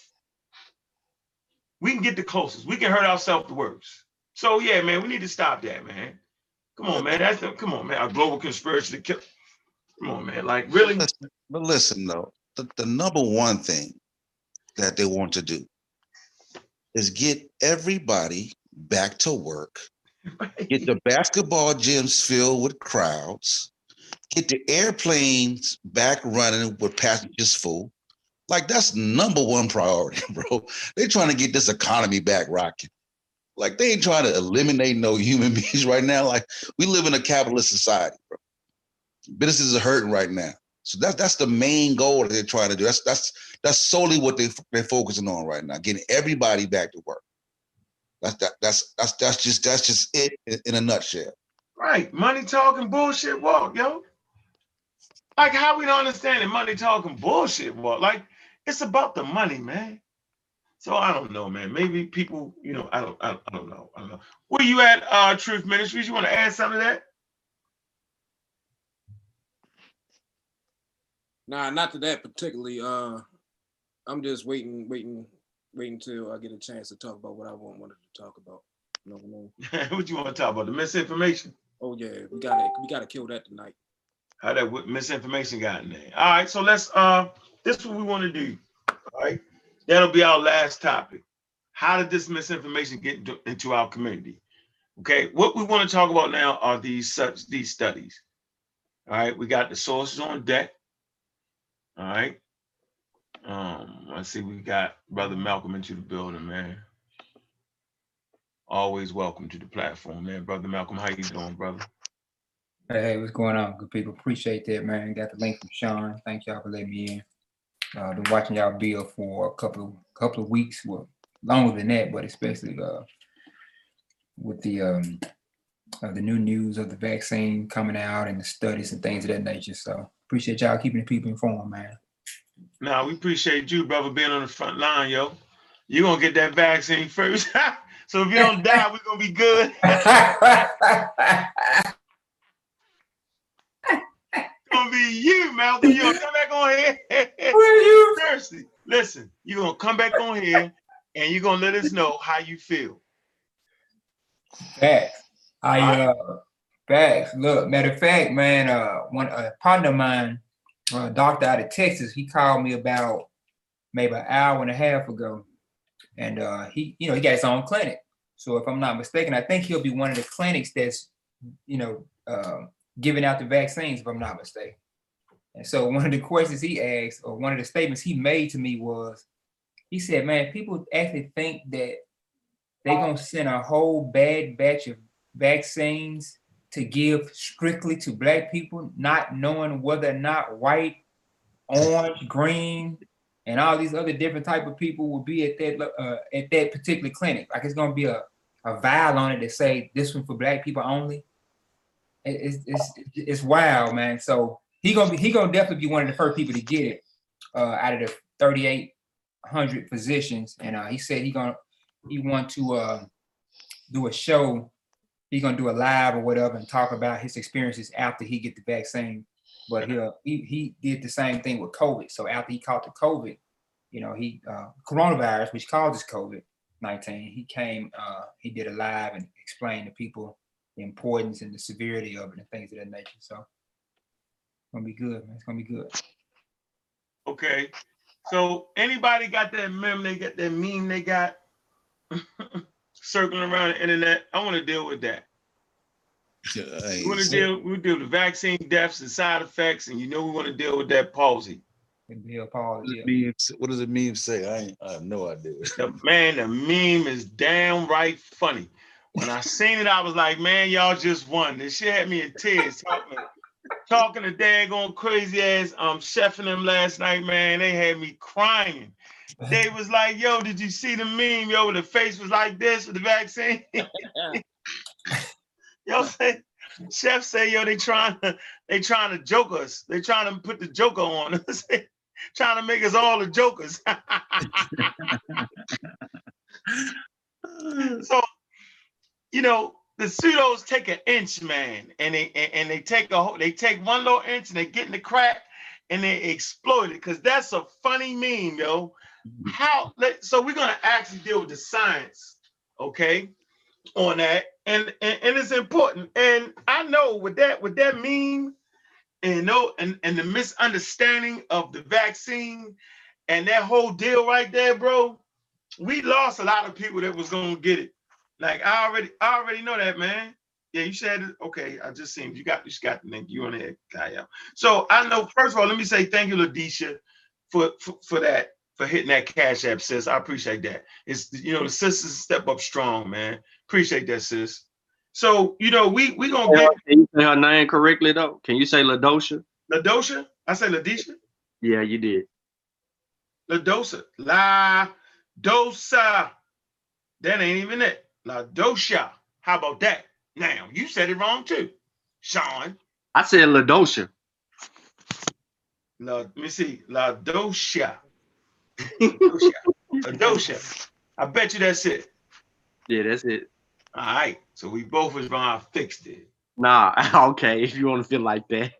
We can get the closest. We can hurt ourselves the worst. So yeah, man, we need to stop that, man. Come on, man. That's the, come on, man. A global conspiracy to kill. Come on, man. Like really? Listen, but listen though, the, the number one thing that they want to do is get everybody back to work, get the basketball gyms filled with crowds, get the airplanes back running with passengers full. Like that's number one priority, bro. They're trying to get this economy back rocking. Like they ain't trying to eliminate no human beings right now. Like we live in a capitalist society, bro. Businesses are hurting right now. So that's that's the main goal that they're trying to do. That's that's that's solely what they they're focusing on right now, getting everybody back to work. That's that that's that's that's just that's just it in, a nutshell. Right. Money talking bullshit walk, yo. Like how we don't understand it, money talking bullshit walk. Like it's about the money, man. So I don't know, man. Maybe people, you know, I don't, I don't, I don't know. I don't know. Where you at, uh, Truth Ministries? You want to add something to that? Nah, not to that particularly. Uh, I'm just waiting, waiting, waiting till I get a chance to talk about what I want wanted to talk about. You know what I mean? what you want to talk about? The misinformation. Oh yeah, we gotta we gotta kill that tonight. how that misinformation got in there. All right, so let's uh this is what we want to do. All right. That'll be our last topic. How did this misinformation get into, our community? Okay, what we want to talk about now are these such these studies. All right, we got the sources on deck. All right. Um, let's see, we got Brother Malcolm into the building, man. Always welcome to the platform, man. Brother Malcolm, how you doing, brother? Hey, what's going on? Good people. Appreciate that, man. Got the link from Sean. Thank y'all for letting me in. Uh, been watching y'all build for a couple couple of weeks, well, longer than that, but especially uh, with the um, uh, the new news of the vaccine coming out and the studies and things of that nature. So appreciate y'all keeping the people informed, man. Now we appreciate you, brother, being on the front line, yo. You're gonna get that vaccine first. so if you don't die, we're gonna be good. gonna be you, Malcolm. You gonna come back on here. Where you? Seriously, listen, you're gonna come back on here and you're gonna let us know how you feel. Facts. I uh facts. Look, matter of fact, man, uh one a partner of mine, uh doctor out of Texas, he called me about maybe an hour and a half ago. And uh he, you know, he got his own clinic. So if I'm not mistaken, I think he'll be one of the clinics that's, you know, uh, giving out the vaccines, if I'm not mistaken. And so one of the questions he asked, or one of the statements he made to me was, he said, man, people actually think that they're gonna send a whole bad batch of vaccines to give strictly to black people, not knowing whether or not white, orange, green, and all these other different type of people will be at that uh, at that particular clinic. Like it's gonna be a a vial on it that say this one for black people only. It- It's it's it's wild, man. So he gonna be he gonna definitely be one of the first people to get it uh, out of the thirty eight hundred positions, and uh, he said he gonna he want to uh, do a show. He gonna do a live or whatever and talk about his experiences after he get the vaccine. But he he he did the same thing with COVID. So after he caught the COVID, you know, he uh, coronavirus, which causes COVID nineteen, he came. Uh, he did a live and explained to people the importance and the severity of it and things of that nature. So it's gonna be good, man. It's gonna be good. Okay. So anybody got that meme they got that meme they got circling around the internet? I want to deal with that. Hey, We want to so- deal, we deal with vaccine deaths and side effects, and you know we want to deal with that palsy. And Bill Paul, what does yeah. it meme say- What does the meme say? I ain't, I have no idea. The man, the meme is downright funny. When I seen it, I was like, man, y'all just won. This shit had me in tears talking, talking to daggone crazy ass um chef and them last night, man. They had me crying. They was like, yo, did you see the meme? Yo, the face was like this with the vaccine. yo say chef say, yo, they trying to they trying to joke us. They trying to put the joker on us. trying to make us all the jokers. so you know the pseudos take an inch man. And they and, and they take a whole they take one little inch and they get in the crack and they exploit it. Because that's a funny meme yo. Mm-hmm. How let, so we're gonna actually deal with the science okay on that. And, and and it's important. And i know with that with that meme and no and, and the misunderstanding of the vaccine and that whole deal right there bro we lost a lot of people that was gonna get it like I already, I already know that, man. Yeah, you said it. Okay, I just seen you got you just got the link. You on there, guy out. So I know. First of all, let me say thank you, Ladisha, for, for for that for hitting that cash app, sis. I appreciate that. It's you know the sisters step up strong, man. Appreciate that, sis. So you know we we gonna get Can you say her name correctly though? Can you say Ladosha? Ladosha. I say Ladisha. Yeah, you did. Ladosa. La dosa. That ain't even it. La dosha. How about that? Now you said it wrong too, Sean. I said Ladosha. La, let me see. La dosha. Dosha. La dosha. I bet you that's it. Yeah, that's it. All right. So we both was wrong. I fixed it. Nah, okay, if you want to feel like that.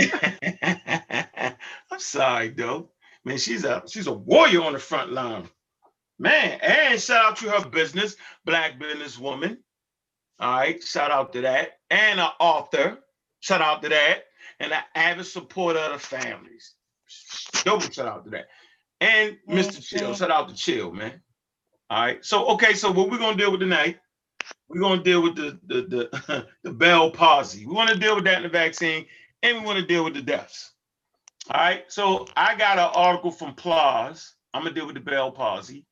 I'm sorry, though. Man, she's a she's a warrior on the front line. Man, and shout out to her business, black businesswoman. All right, shout out to that. And an author. Shout out to that. and an avid supporter of the families. Double shout out to that. And Mr. Chill, shout out to Chill, man. All right. So okay, so what we're gonna deal with tonight, we're gonna deal with the the the, the Bell palsy. We want to deal with that in the vaccine, and we want to deal with the deaths. All right. So I got an article from PLOS. I'm gonna deal with the Bell palsy.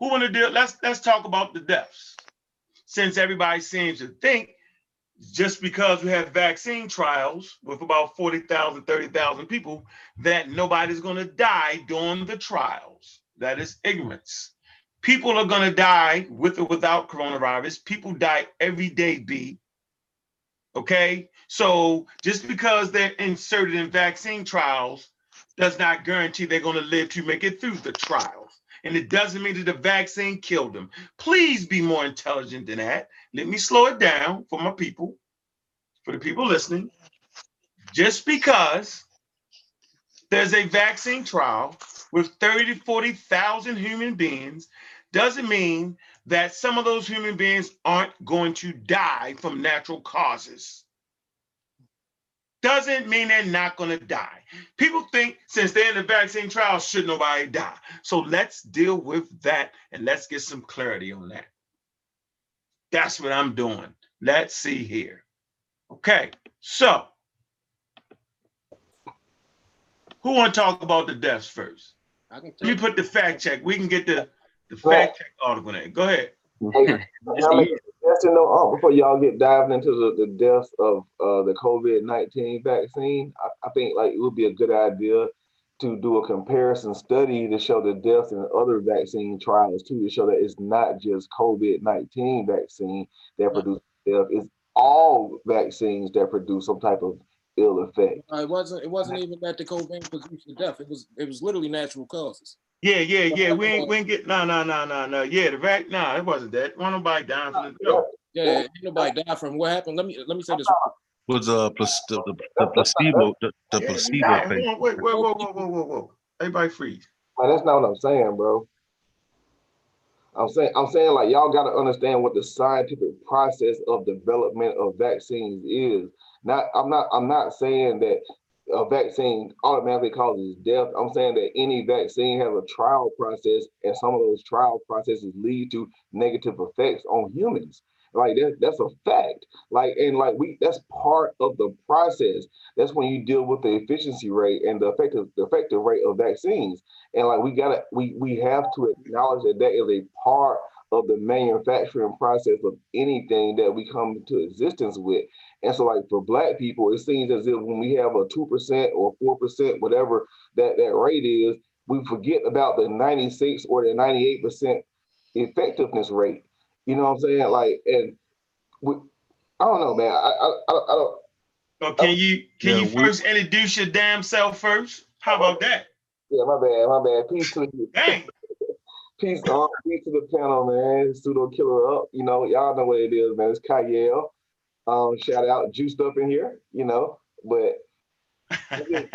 Who want to deal? Let's let's talk about the deaths. Since everybody seems to think just because we have vaccine trials with about 40,000, 30,000 people, that nobody's going to die during the trials. That is ignorance. People are going to die with or without coronavirus. People die every day, B. Okay? So just because they're inserted in vaccine trials does not guarantee they're going to live to make it through the trials. And it doesn't mean that the vaccine killed them. Please be more intelligent than that. Let me slow it down for my people, for the people listening. Just because there's a vaccine trial with 30 to 40,000 human beings doesn't mean that some of those human beings aren't going to die from natural causes. Doesn't mean they're not going to die. People think since they're in the vaccine trial, should nobody die? So let's deal with that and let's get some clarity on that. That's what I'm doing. Let's see here. Okay, so who want to talk about the deaths first? I can Let me put the fact check. We can get the, the fact check article in. Go ahead. Hey, y'all make though, uh, before y'all get diving into the, the deaths of uh, the COVID nineteen vaccine, I, I think like it would be a good idea to do a comparison study to show the deaths in other vaccine trials too, to show that it's not just COVID nineteen vaccine that produces death, it's all vaccines that produce some type of ill effect. Uh, it wasn't. It wasn't even that the COVID produced the death. It was. It was literally natural causes. Yeah, yeah, yeah. We ain't, we ain't get, no, no, no, no, no. Yeah, the vac, no, it wasn't that. One nobody dying from the joke. Yeah, ain't nobody died from what happened. Let me let me say this. Was uh plac- the, the, the placebo the, the Yeah, placebo nah, effect. hold on, Wait, wait, whoa, whoa, whoa, whoa, whoa. Everybody freeze. Man, that's not what I'm saying, bro. I'm saying I'm saying like y'all gotta understand what the scientific process of development of vaccines is. Not I'm not I'm not saying that a vaccine automatically causes death. I'm saying that any vaccine has a trial process, and some of those trial processes lead to negative effects on humans. Like that, that's a fact. Like and like we that's part of the process. That's when you deal with the efficiency rate and the effective the effective rate of vaccines. And like we gotta we we have to acknowledge that that is a part of the manufacturing process of anything that we come into existence with. And so like for black people, it seems as if when we have a two percent or four percent, whatever that, that rate is, we forget about the 96 or the 98 percent effectiveness rate. You know what I'm saying? Like and we, I don't know, man. I I, I, I don't So can you, can Yeah, you we- first introduce your damn self first? How about that? yeah, my bad, my bad. Peace to you. Dang. Peace, um, peace to the panel, man. Pseudo killer up. You know, y'all know what it is, man. It's Kyle. Um, shout out, juiced up in here, you know. But I just,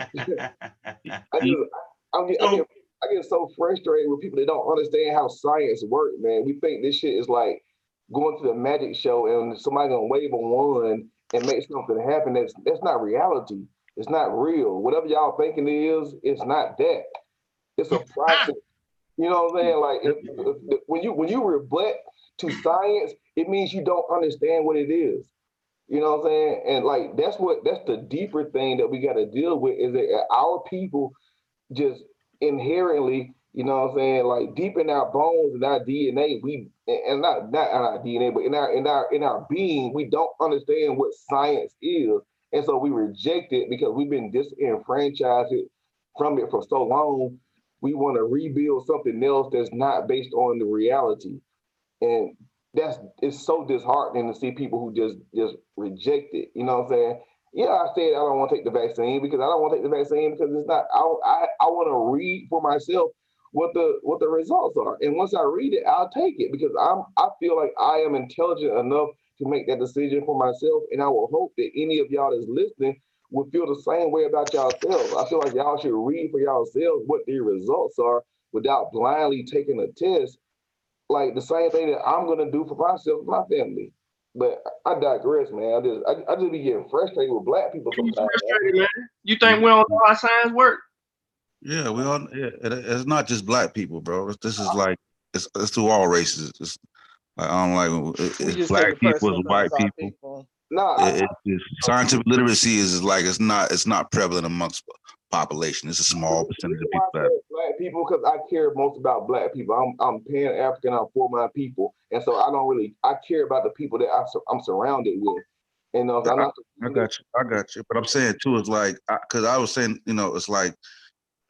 I'm get, I So- get, I get so frustrated with people that don't understand how science works, man. We think this shit is like going to the magic show and somebody gonna wave a wand and make something happen. That's that's not reality. It's not real. Whatever y'all thinking it is, it's not that. It's a process. You know what I'm saying? Like if, if- if- when you when you rebut to science, it means you don't understand what it is. You know what I'm saying? And like that's what that's the deeper thing that we got to deal with is that our people just inherently, you know what I'm saying, like deep in our bones and our DNA, we and not not in our DNA, but in our in our in our being, we don't understand what science is. And so we reject it because we've been disenfranchised from it for so long. We want to rebuild something else that's not based on the reality. And that's it's so disheartening to see people who just just reject it. You know what I'm saying? Yeah, I said I don't want to take the vaccine because I don't want to take the vaccine because it's not. I I, I want to read for myself what the what the results are, and once I read it, I'll take it because I'm I feel like I am intelligent enough to make that decision for myself, and I will hope that any of y'all that's listening will feel the same way about yourselves. I feel like y'all should read for yourselves what the results are without blindly taking a test like the same thing that I'm gonna do for myself and my family. But I digress, man. I just I, I just be getting frustrated with black people You sometimes. man. frustrated, man. You think we don't know how science work? Yeah, we all. Yeah, it, it's not just black people, bro. This is ah. like it's it's through all races. It's like I don't like it, it's black people, personal it's white 'cause our people. Nah, It, it's just, scientific literacy is like it's not it's not prevalent amongst population. It's a small percentage of people that. black people because I care most about black people. I'm I'm pan African. I'm for my people, and so I don't really I care about the people that I, sur- I'm surrounded with. And uh, I'm not. I got you. I got you. But I'm saying too, it's like because I, was saying, you know, it's like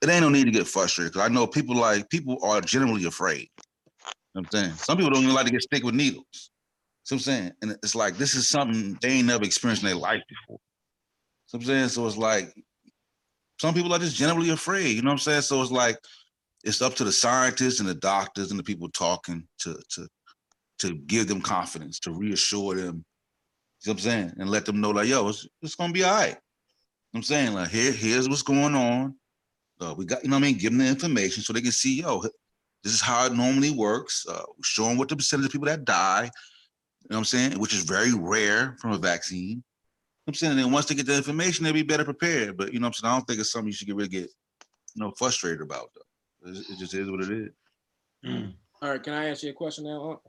it ain't no need to get frustrated because I know people like people are generally afraid. You know what I'm saying some people don't even like to get stick with needles. So I'm saying, and it's like this is something they ain't never experienced in their life before. So I'm saying, so it's like some people are just generally afraid. You know what I'm saying? So it's like it's up to the scientists and the doctors and the people talking to to to give them confidence, to reassure them you know what I'm saying? And let them know like, yo, it's, it's gonna be all right. You know I'm saying? Like, here, here's what's going on. Uh, we got, you know what I mean? Give them the information so they can see, yo, this is how it normally works. Uh, show them what the percentage of people that die, you know what I'm saying? Which is very rare from a vaccine. You know what I'm saying? And then once they get the information, they'll be better prepared. But you know what I'm saying? I don't think it's something you should get really get, you know, frustrated about though. It, it just is what it is. Mm. All right, can I ask you a question now? Unc?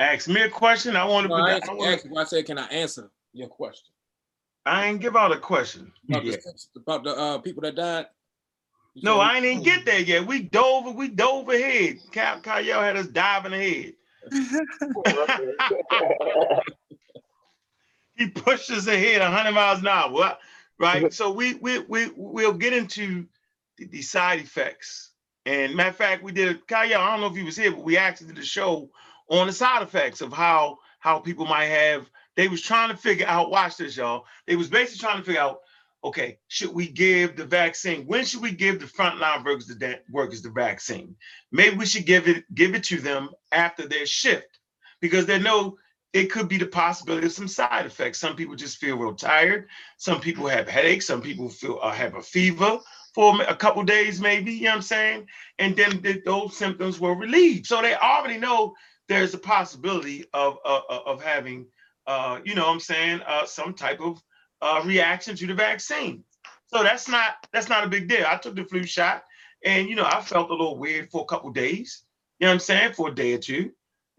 Ask me a question. I want to. No, I, I, asked, wanna- asked you, I said, can I answer your question I ain't give out a question. about, Yeah. the, about the uh, people that died? You No, said- I ain't even get there yet. We dove, we dove ahead. Cal Kyle had us diving ahead. he pushes ahead 100 miles an hour. What? Right. So we we we we'll get into the, the side effects. And matter of fact, we did a, Kyle. I don't know if he was here, but we actually did a show on the side effects of how how people might have. They was trying to figure out. Watch this, y'all. They was basically trying to figure out. Okay, should we give the vaccine? When should we give the frontline workers the workers the vaccine? Maybe we should give it give it to them after their shift because they know it could be the possibility of some side effects. Some people just feel real tired. Some people have headaches. Some people feel uh, have a fever for a couple days, maybe. You know what I'm saying? And then th- those symptoms were relieved, so they already know there's a possibility of uh, uh, of having, uh, you know, what I'm saying, uh, some type of uh, reaction to the vaccine. So that's not that's not a big deal. I took the flu shot, and you know, I felt a little weird for a couple days. You know what I'm saying? For a day or two.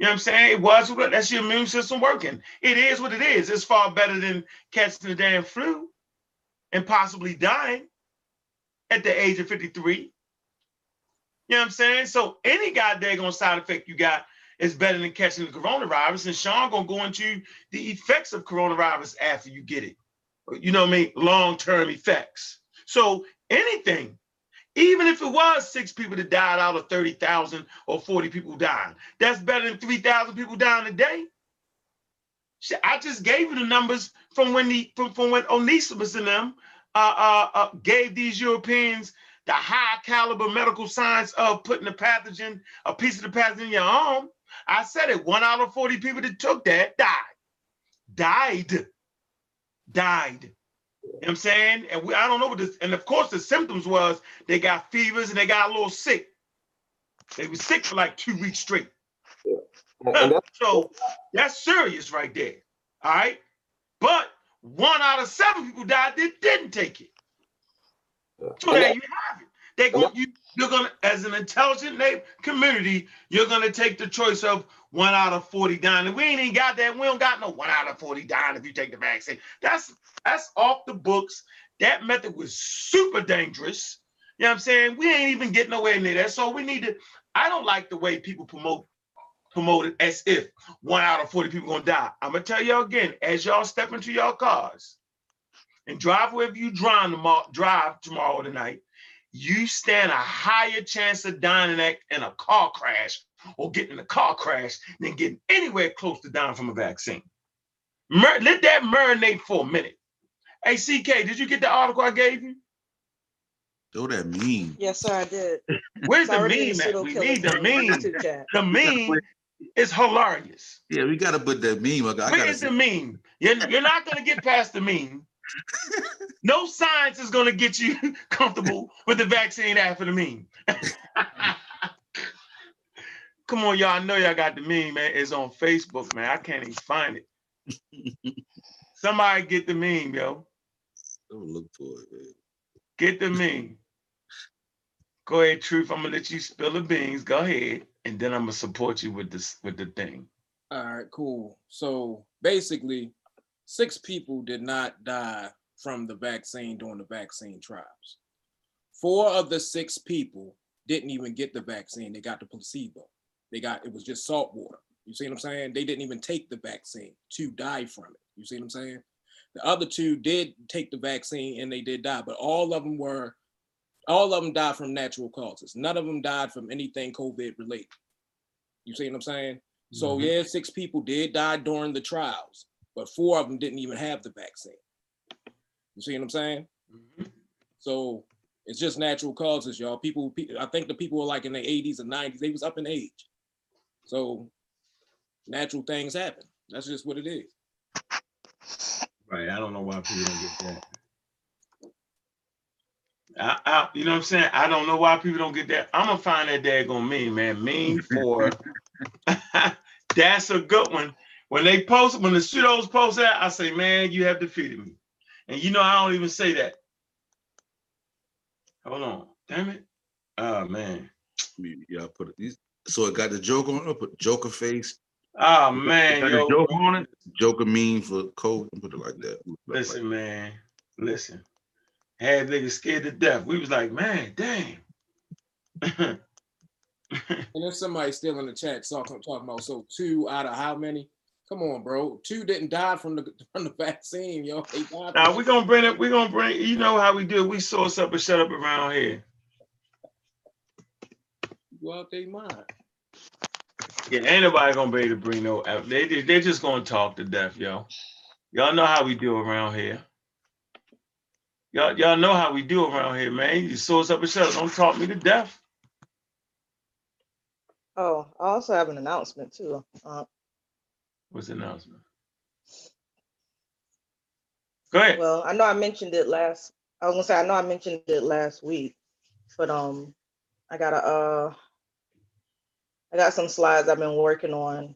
You know what I'm saying? It was that's your immune system working. It is what it is. It's far better than catching the damn flu and possibly dying at the age of 53. You know what I'm saying? So any goddamn side effect you got is better than catching the coronavirus. And Sean gonna go into the effects of coronavirus after you get it. You know what I mean? Long-term effects. So anything even if it was six people that died out of 30,000 or 40 people dying, that's better than 3,000 people dying a day. I just gave you the numbers from when the from, from when Onesimus and them uh, uh, uh, gave these Europeans the high caliber medical science of putting a pathogen, a piece of the pathogen in your arm. I said it. One out of 40 people that took that died. Died. Died. You know what I'm saying? And we I don't know what this, and of course the symptoms was they got fevers and they got a little sick. They were sick for like two weeks straight. And that's So that's serious right there. All right. But one out of seven people died that didn't take it. So there that- you have it. They go, you, you're gonna, as an intelligent community, you're gonna take the choice of one out of 40 dying. And we ain't even got that. We don't got no one out of 40 dying if you take the vaccine. That's that's off the books. That method was super dangerous. You know what I'm saying? We ain't even getting nowhere near that. So we need to. I don't like the way people promote promote it as if one out of 40 people gonna die. I'm gonna tell y'all again, as y'all step into your cars and drive wherever you drive tomorrow, drive tomorrow tonight, you stand a higher chance of dying in, a, in a car crash or getting a car crash than getting anywhere close to dying from a vaccine. Mer- let that marinate for a minute. Hey, CK, did you get the article I gave you? Though that mean. Yes, sir, I did. Where's the already meme the at? We need the meme. The meme is hilarious. Yeah, we gotta put that meme. I, I Where gotta the meme? You're, you're not going to get past the meme. No science is going to get you comfortable with the vaccine after the meme. Come on, y'all. I know y'all got the meme, man. It's on Facebook, man. I can't even find it. Somebody get the meme, yo. I'm gonna look for it. Man. Get the meme. Go ahead, Truth. I'm gonna let you spill the beans. Go ahead, and then I'm gonna support you with this with the thing. All right, cool. So basically, six people did not die from the vaccine during the vaccine trials. Four of the six people didn't even get the vaccine. They got the placebo. They got it was just salt water. You see what I'm saying? They didn't even take the vaccine to die from it. You see what I'm saying? The other two did take the vaccine and they did die, but all of them were, all of them died from natural causes. None of them died from anything COVID related. You see what I'm saying? So Mhm. yeah, six people did die during the trials, but four of them didn't even have the vaccine. You see what I'm saying? Mhm. So it's just natural causes, y'all. People, I think the people were like in the 80s and 90s. They was up in age. So natural things happen. That's just what it is. Right. I don't know why people don't get that. I, I, you know what I'm saying? I don't know why people don't get that. I'm gonna find that daggone meme, man. Meme for that's a good one. When they post, when the pseudos post that, I say, man, you have defeated me. And you know, I don't even say that. Hold on. Damn it. Oh man. You- Yeah, I put it. these- So it got the Joker on it. Put Joker face. Oh man, got yo. the Joker on it. Joker mean for code. Put it like that. Listen, man. Listen. Had niggas scared to death. We was like, man, damn. And then somebody still in the chat talking, talking about so two out of how many? Come on, bro. Two didn't die from the from the vaccine, yo. They Now from we're gonna bring it, we're gonna bring, you know how we do, we source up and shut up around here. go out their mind. Yeah, ain't nobody gonna be able to bring no, uh, they, they- they're just gonna talk to death, yo. Y'all know how we do around here. Y'all, y'all know how we do around here, man. You source up and shut up, don't talk me to death. Oh, I also have an announcement too. Uh, What's the announcement? Go ahead. well, I know I mentioned it last, I was gonna say, I know I mentioned it last week, but, um, I got a, uh, I got some slides I've been working on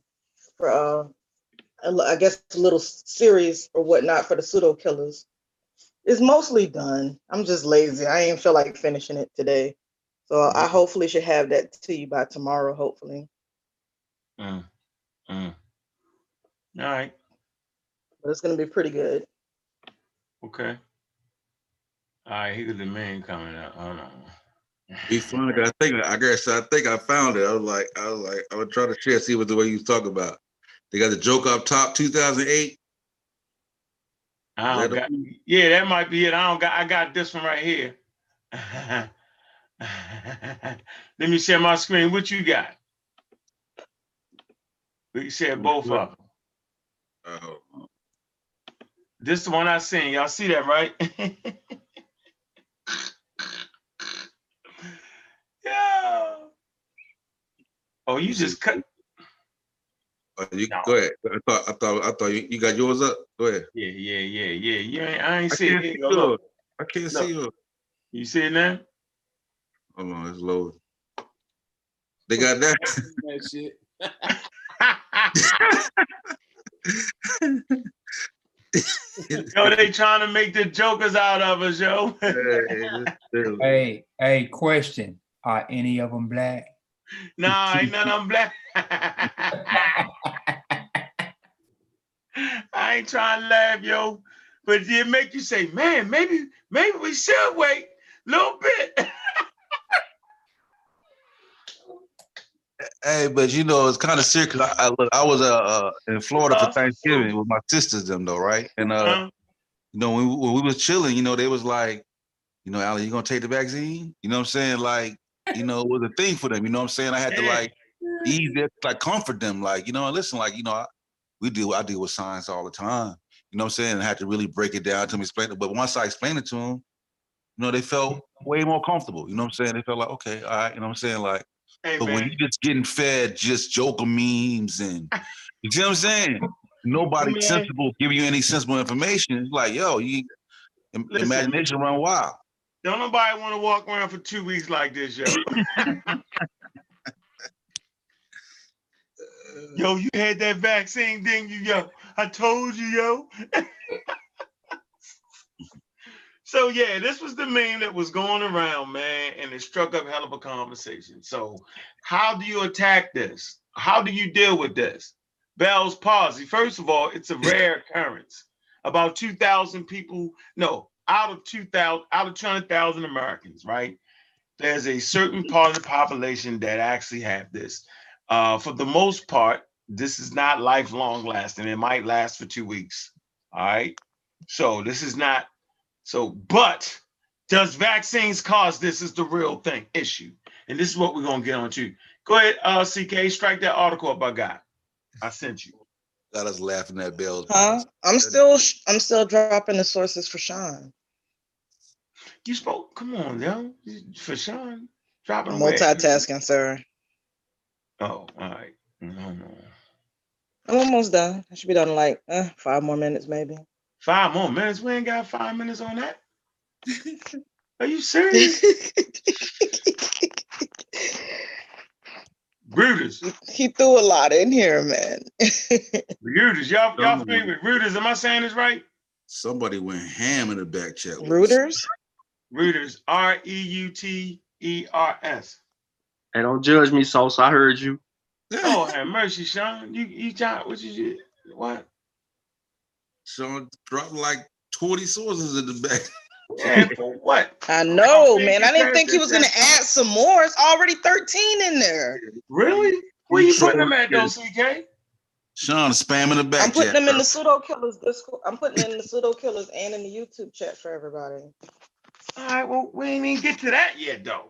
for, uh, I guess a little series or whatnot for the pseudo killers. It's mostly done. I'm just lazy. I ain't feel like finishing it today. So I hopefully should have that to you by tomorrow, hopefully. Mm, mm. All right, But it's gonna be pretty good. okay. All right, here's the man coming up. Hold on. Be funny. 'cause I think I guess I think I found it. I was like, I was like, I was trying to share, see what the way you was talking about. They got the joke up top, 2008. I don't That got, yeah, that might be it. I don't got, I got this one right here. Let me share my screen. What you got? We can share both of them. Oh, This the one I seen. Y'all see that, right? yeah. Oh, you just cut. oh, you No. go ahead. I thought I thought I thought you, you got yours up. Go ahead. Yeah, yeah, yeah, yeah. You ain't, I ain't I see it. can't Here see you go, look. I can't Look. see yours. You see it now? Hold on, it's loading. They got that. That shit. yo, they trying to make the jokers out of us, yo. Hey, hey, question. Are any of them black? nah, ain't none of them black. I ain't trying to laugh, yo, but it make you say, man, maybe, maybe we should wait a little bit. Hey, but you know, it's kind of serious. 'cause I, I look, I was uh, uh in Florida for Uh, Thanksgiving with my sisters, them though, right? And uh, Huh? you know, when we, when we was chilling, you know, they was like, you know, Alan, you gonna take the vaccine? You know what I'm saying? Like, you know, it was a thing for them. You know what I'm saying? I had to like ease it, like comfort them, like, you know, listen, like, you know, I, we deal, I deal with science all the time. You know what I'm saying? And I had to really break it down to them, explain it. But once I explained it to them, you know, they felt way more comfortable. You know what I'm saying? They felt like, okay, all right. You know what I'm saying? Like, Hey, but when man. you just getting fed just Joker memes and you see what I'm saying? Nobody Man. sensible giving you any sensible information. It's like, yo, you Listen. imagination run wild. Don't nobody want to walk around for two weeks like this, yo. Yo, you had that vaccine, didn't you, yo? I told you, yo. so yeah, this was the meme that was going around, man, and it struck up hell of a conversation. So, how do you attack this? How do you deal with this? Bell's palsy. First of all, it's a rare occurrence. About 2,000 people, no, out of 2,000, out of 200,000 Americans, right? There's a certain part of the population that actually have this. Uh, for the most part, this is not lifelong lasting. It might last for two weeks. All right. So this is not so, but does vaccines cause this is the real thing issue? And this is what we're gonna get on to. Go ahead, uh CK, strike that article up I got. I sent you. Got us laughing at Bill. Huh? I'm still, I'm still dropping the sources for Sean. You spoke, come on, yo. For Sean. Dropping where? Multitasking, sir. Oh, all right. No, no. I'm almost done. I should be done in like uh, five more minutes, maybe. Five more minutes. We ain't got five minutes on that. Are you serious? Reuters. he threw a lot in here, man. Reuters. Y'all, y'all Somebody- familiar with Reuters? Am I saying this right? Somebody went ham in the back chat. with us. Rooters? Reuters. R E U T E R S. Hey, don't judge me, Sauce. I heard you. Oh, have mercy, Sean. You, you, try- what you, what? Sean dropped like 20 sources in the back. Yeah, for what? I know, think man. I didn't think he was gonna that's- add some more. It's already 13 in there. Really? Where you putting them at, though, CK? Sean spamming the back I'm putting chat. them in the pseudo killers Discord. I'm putting them in the pseudo killers and in the YouTube chat for everybody. All right, well, we ain't even get to that yet, though.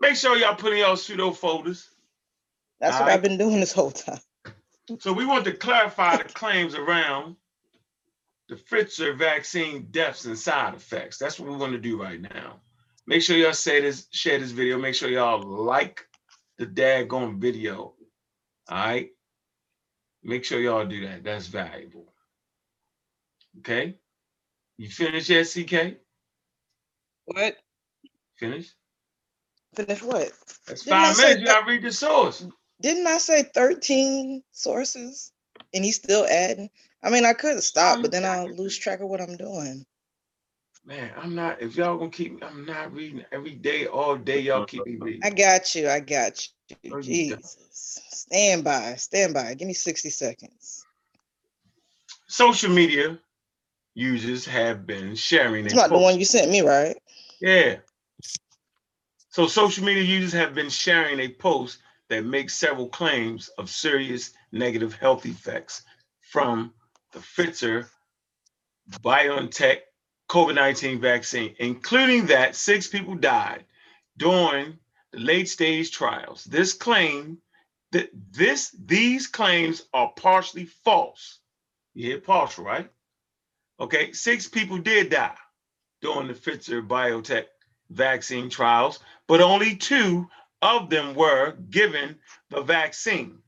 Make sure y'all put in y'all pseudo folders. That's what Alright. I've been doing this whole time. So we want to clarify the claims around the Pfizer vaccine deaths and side effects. That's what we want to do right now. Make sure y'all say this, share this video. Make sure y'all like the daggone video. All right. Make sure y'all do that. That's valuable. Okay. You finished yet, CK? What? Finish? Finish what? That's Didn't five minutes. You that- gotta read the source. Didn't I say 13 sources? And he's still adding? I mean, I could stop, but then I'll lose track of what I'm doing. Man, I'm not, if y'all gonna keep, I'm not reading every day, all day. Y'all keep me reading. I got you. I got you. Jesus. Stand by. Stand by. Give me 60 seconds. social media users have been sharing. It's not the one you sent me, right? Yeah. So social media users have been sharing a post that makes several claims of serious negative health effects from the Pfizer BioNTech COVID-19 vaccine, including that six people died during the late stage trials. This claim that this these claims are partially false. You hear partial, right? Okay, six people did die during the Pfizer biotech vaccine trials, but only two of them were given the vaccine.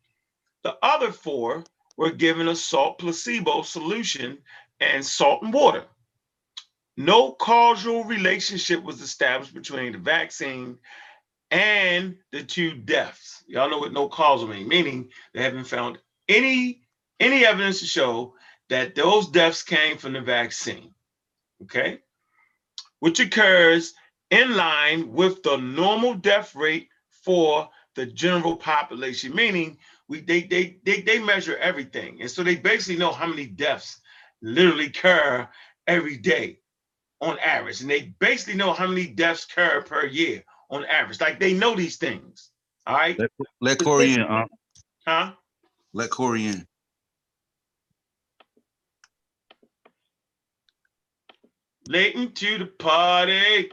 The other four were given a salt placebo solution and salt and water. No causal relationship was established between the vaccine and the two deaths. Y'all know what no causal means, meaning they haven't found any any evidence to show that those deaths came from the vaccine. Okay? Which occurs in line with the normal death rate for the general population, meaning we they they they, they measure everything. And so they basically know how many deaths literally occur every day on average. And they basically know how many deaths occur per year on average. Like they know these things. All right. Let, let Corey in, uh, Huh? let Corey in. Late to the party.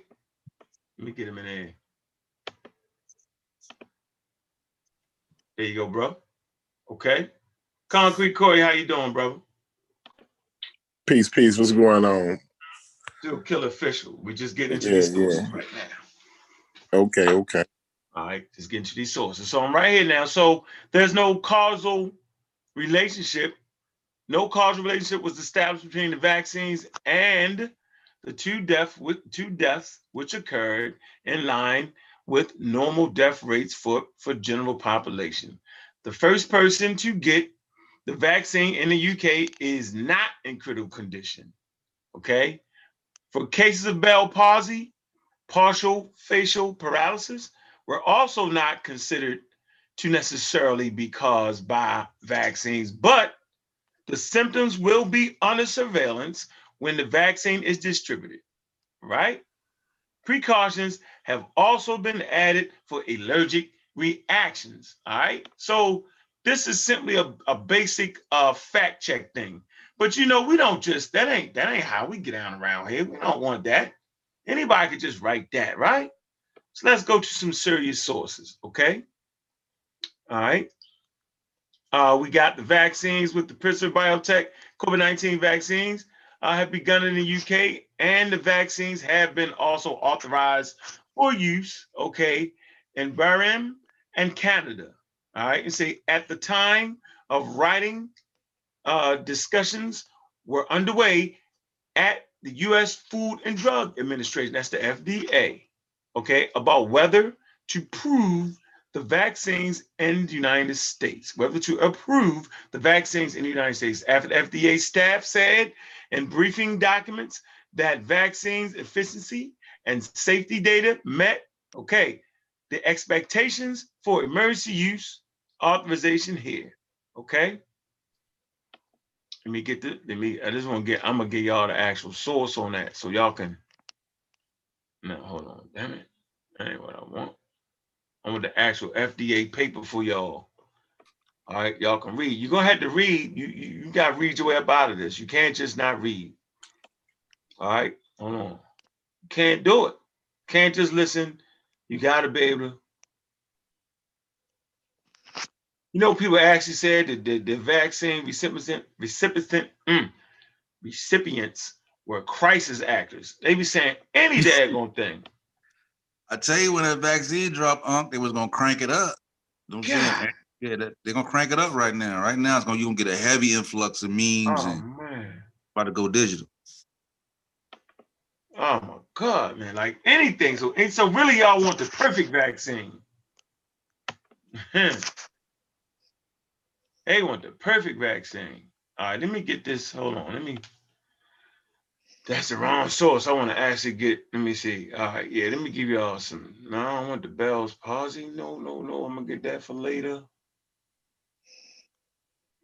Let me get him in there. There you go, bro. Okay. Concrete Corey, how you doing, brother? Peace, peace. What's going on? Still kill official. We just getting into Yeah, these sources yeah. right now. Okay, okay. All right, just getting to these sources. So I'm right here now. So there's no causal relationship. No causal relationship was established between the vaccines and the two death with two deaths which occurred in line with normal death rates for for general population. The first person to get the vaccine in the UK is not in critical condition. Okay. For cases of Bell palsy, partial facial paralysis were also not considered to necessarily be caused by vaccines, but the symptoms will be under surveillance when the vaccine is distributed, right? Precautions have also been added for allergic reactions, all right? So this is simply a, a basic uh, fact check thing. But you know, we don't just that ain't that ain't how we get down around here. We don't want that. Anybody could just write that, right? So let's go to some serious sources, okay? All right. Uh, we got the vaccines with the Pfizer Biotech COVID-19 vaccines uh, have begun in the UK, and the vaccines have been also authorized for use, okay, in Bahrain and Canada. All right, and say at the time of writing, uh, discussions were underway at the U.S. Food and Drug Administration, that's the FDA, okay, about whether to prove the vaccines in the United States, whether to approve the vaccines in the United States. After the FDA staff said in briefing documents that vaccines efficiency and safety data met, okay, the expectations for emergency use authorization here, okay? Let me get the, let me, I just want to get, I'm gonna get y'all the actual source on that so y'all can, no, hold on, damn it. That ain't what I want. I want the actual FDA paper for y'all. All right, y'all can read. You're gonna have to read. You, you, you gotta read your way up out of this. You can't just not read. All right, hold on. Can't do it. Can't just listen. You gotta be able to. You know, people actually said that the, the vaccine recipient recipient mm, recipients were crisis actors. They be saying any daggone thing. I tell you, when that vaccine dropped, Unc, they was gonna crank it up. You know what I'm saying? God. Yeah, they're gonna crank it up right now. Right now, it's gonna you gonna get a heavy influx of memes Oh and man. about to go digital. Oh my God, man! Like anything. So, and so really, y'all want the perfect vaccine. Hmm. they want the perfect vaccine. All right, let me get this. Hold on. Let me. That's the wrong source. I want to actually get. Let me see. All right, yeah. Let me give y'all some. No, I don't want the Bell's palsy. No, no, no. I'm gonna get that for later.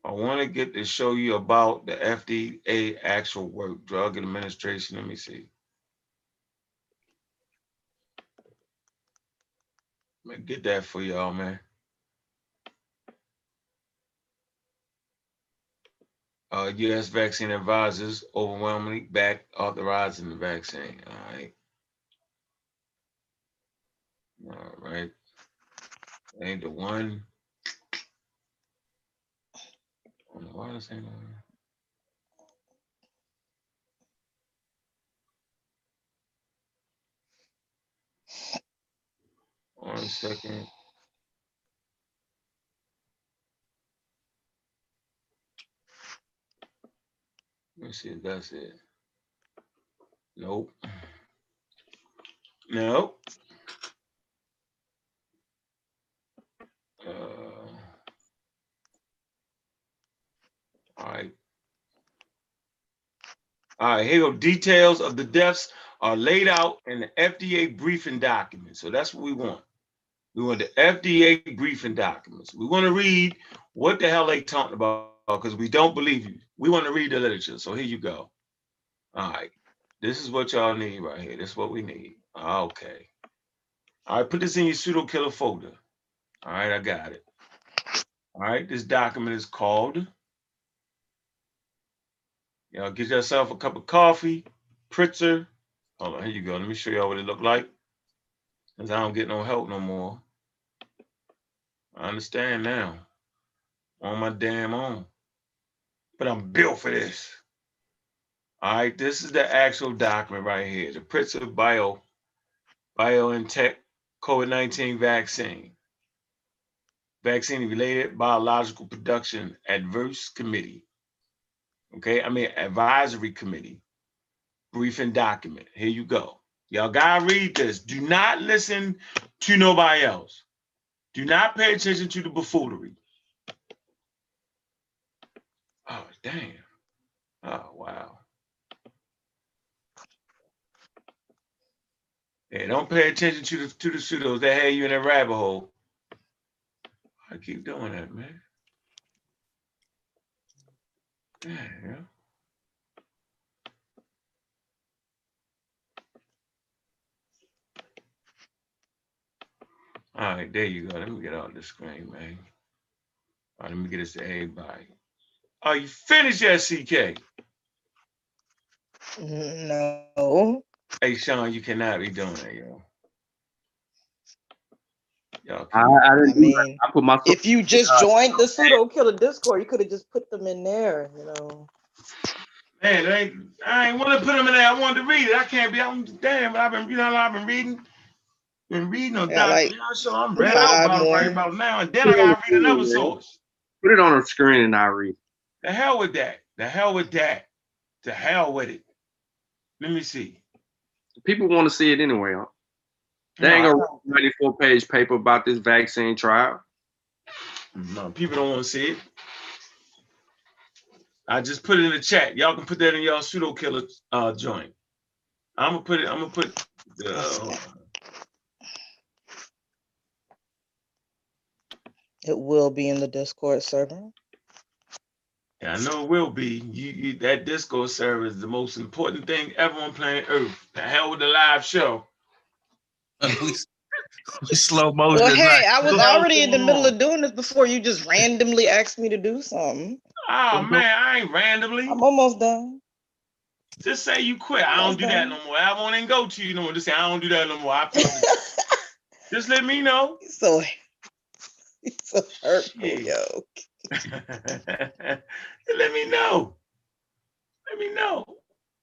I want to get to show you about the FDA actual work, Drug Administration. Let me see. Let me get that for y'all, man. Uh, U.S. vaccine advisors overwhelmingly back authorizing the vaccine. All right. All right. Ain't the one. I don't know why this ain't on here. One second. Let me see if that's it. Nope. Nope. Uh, all right. All right, here. Details of the deaths are laid out in the FDA briefing document. So that's what we want. We want the FDA briefing documents. We want to read what the hell they talking about because we don't believe you. We want to read the literature. So here you go. All right. This is what y'all need right here. This is what we need. Okay. All right, put this in your pseudo killer folder. All right, I got it. All right, this document is called. Y'all get yourself a cup of coffee, Pritzer. Hold on, here you go. Let me show y'all what it look like. Cause I don't get no help no more. I understand now. On my damn own. But I'm built for this. All right, this is the actual document right here. The Pritzer Bio BioNTech COVID-19 vaccine. Vaccine related biological production adverse committee. Okay, I mean advisory committee. Briefing document. Here you go. Y'all gotta read this. Do not listen to nobody else. Do not pay attention to the buffoonery. Oh, damn. Oh, wow. Hey, don't pay attention to the to the pseudos that had you in that rabbit hole. I keep doing that, man. Damn. All right, there you go. Let me get out the screen, man. All right, let me get this to everybody. Are you finished yet, CK? No. Hey, Sean, you cannot be doing that, yo. Y'all, I, can- I I didn't do that. mean, I put my if you just joined the pseudo killer Discord, you could have just put them in there, you know. man, it ain't, I ain't want to put them in there. I wanted to read it. I can't be. I'm damn. I've been, you know, I've been reading, been reading on Yeah, Dr. like Leon, so I'm read out about it right about now, and then I gotta read another source. put it on the screen and I read. The hell with that. The hell with that. The hell with it. Let me see. People want to see it anyway. Huh? They ain't gonna write a 94 page paper about this vaccine trial. No, people don't want to see it. I just put it in the chat. Y'all can put that in y'all pseudo killer uh joint. I'm gonna put it. I'm gonna put. Uh, hold on. It will be in the Discord server. yeah, I know it will be. You, you that Discord server is the most important thing ever on planet Earth. The hell with the live show. we, we slow motion. Well, hey, not- I was already in the middle on? of doing this before you just randomly asked me to do something. Oh man, I ain't randomly. I'm almost done. Just say you quit. I don't do that no more. I won't even go to you no more. Just say I don't do that no more. I promise. Just let me know. so, it's a hurtful, Shit. yo. Let me know. Let me know.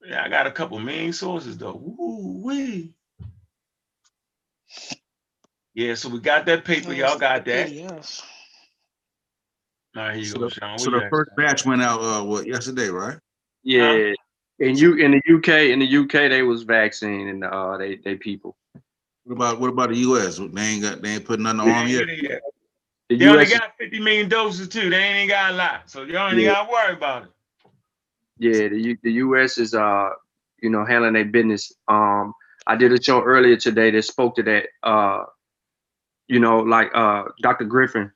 Yeah, I got a couple main sources though. Woo wee. Yeah, so we got that paper. Y'all got that. PDF. All right, here you So go, the, Sean. so the first batch went out uh what yesterday, right? Yeah. In you in the UK, in the UK, they was vaccine and uh they they people. What about what about the US? They ain't got they ain't putting nothing on the arm yet. Get it yet. The They only got 50 million doses too. They ain't got a lot. So y'all ain't Yeah. gotta worry about it. yeah, the U, the US is uh you know handling their business. Um, I did a show earlier today that spoke to that. Uh, you know, like uh Dr. Griffin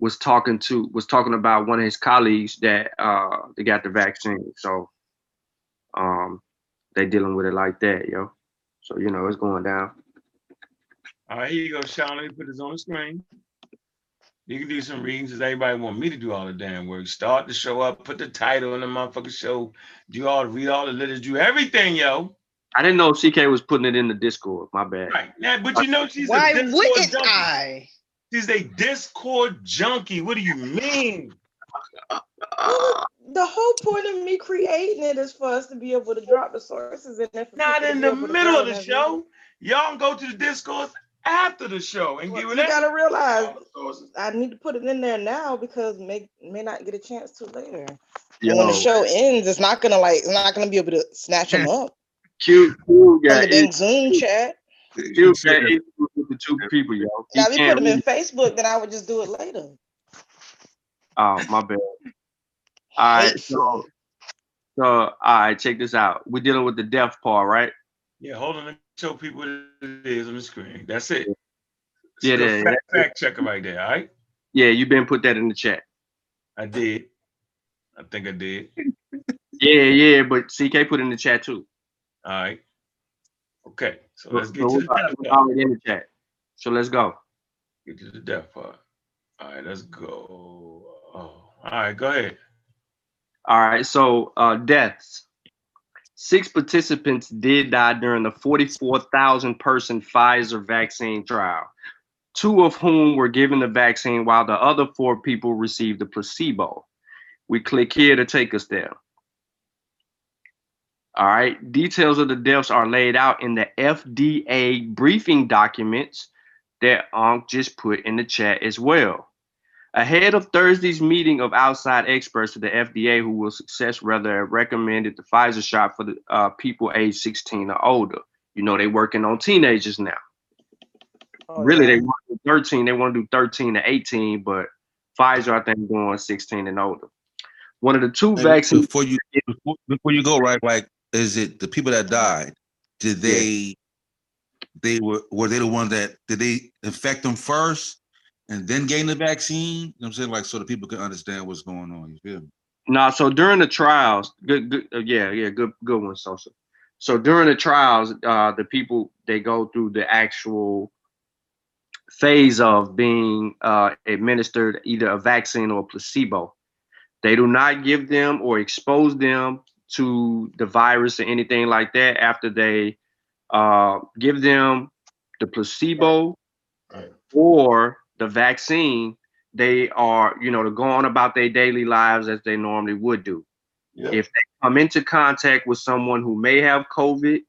was talking to was talking about one of his colleagues that uh they got the vaccine. So um they dealing with it like that, yo. So you know it's going down. All right, here you go, Sean. Let me put this on the screen. You can do some readings because everybody want me to do all the damn work. Start the show up, put the title in the motherfucking show, do all read all the letters, do everything, yo. I didn't know CK was putting it in the Discord. My bad. Right. Yeah, but you know she's Why a Discord wouldn't junkie. I? She's a Discord junkie. What do you mean? Well, the whole point of me creating it is for us to be able to drop the sources in there. Not in the middle of the show. Y'all go to the Discord after the show and Well, give you it that. gotta realize all the sources. I need to put it in there now because may may not get a chance to later. Yo, when the show ends, it's not gonna like it's not gonna be able to snatch them up Q Q from got the dang it. Zoom chat. Q got with the two people, yo. He Now if you put them in. Facebook, then I would just do it later. Oh, my bad. All right, so so all right, check this out. We're dealing with the death part, right? Yeah, hold on. Show people what it is on the screen. That's it. It's Yeah, there- fact, fact checker right there. All right. Yeah, you been put that in the chat. I did. I think I did. Yeah, yeah, but CK put in the chat too. All right. Okay. So So, let's get so to the death part. in the chat. So let's go. Get to the death part. All right, let's go. Oh, all right, go ahead. All right, so uh deaths. Six participants did die during the 44,000 person Pfizer vaccine trial, two of whom were given the vaccine while the other four people received the placebo. We click here to take us there. All right, details of the deaths are laid out in the FDA briefing documents that Unc just put in the chat as well. Ahead of Thursday's meeting of outside experts at the FDA who will success rather recommended the Pfizer shot for the uh, people age 16 or older. You know, they're working on teenagers now. Oh, really, yeah. they want to do 13. They want to do 13 to 18, but Pfizer, I think, doing 16 and older. One of the two Maybe vaccines. Before you, before, before you go, right, like, is it the people that died, did Yeah. they, they were, were they the one that, did they infect them first and then gain the vaccine? You know what I'm saying? Like, so the people can understand what's going on, you feel me? No, so during the trials, good, good, uh, yeah, yeah, good, good one, Sosa. So during the trials, uh, the people they go through the actual phase of being uh, administered either a vaccine or a placebo. They do not give them or expose them to the virus or anything like that after they uh, give them the placebo Right. or the vaccine. They are, you know, to go on about their daily lives as they normally would do Yep. if they come into contact with someone who may have COVID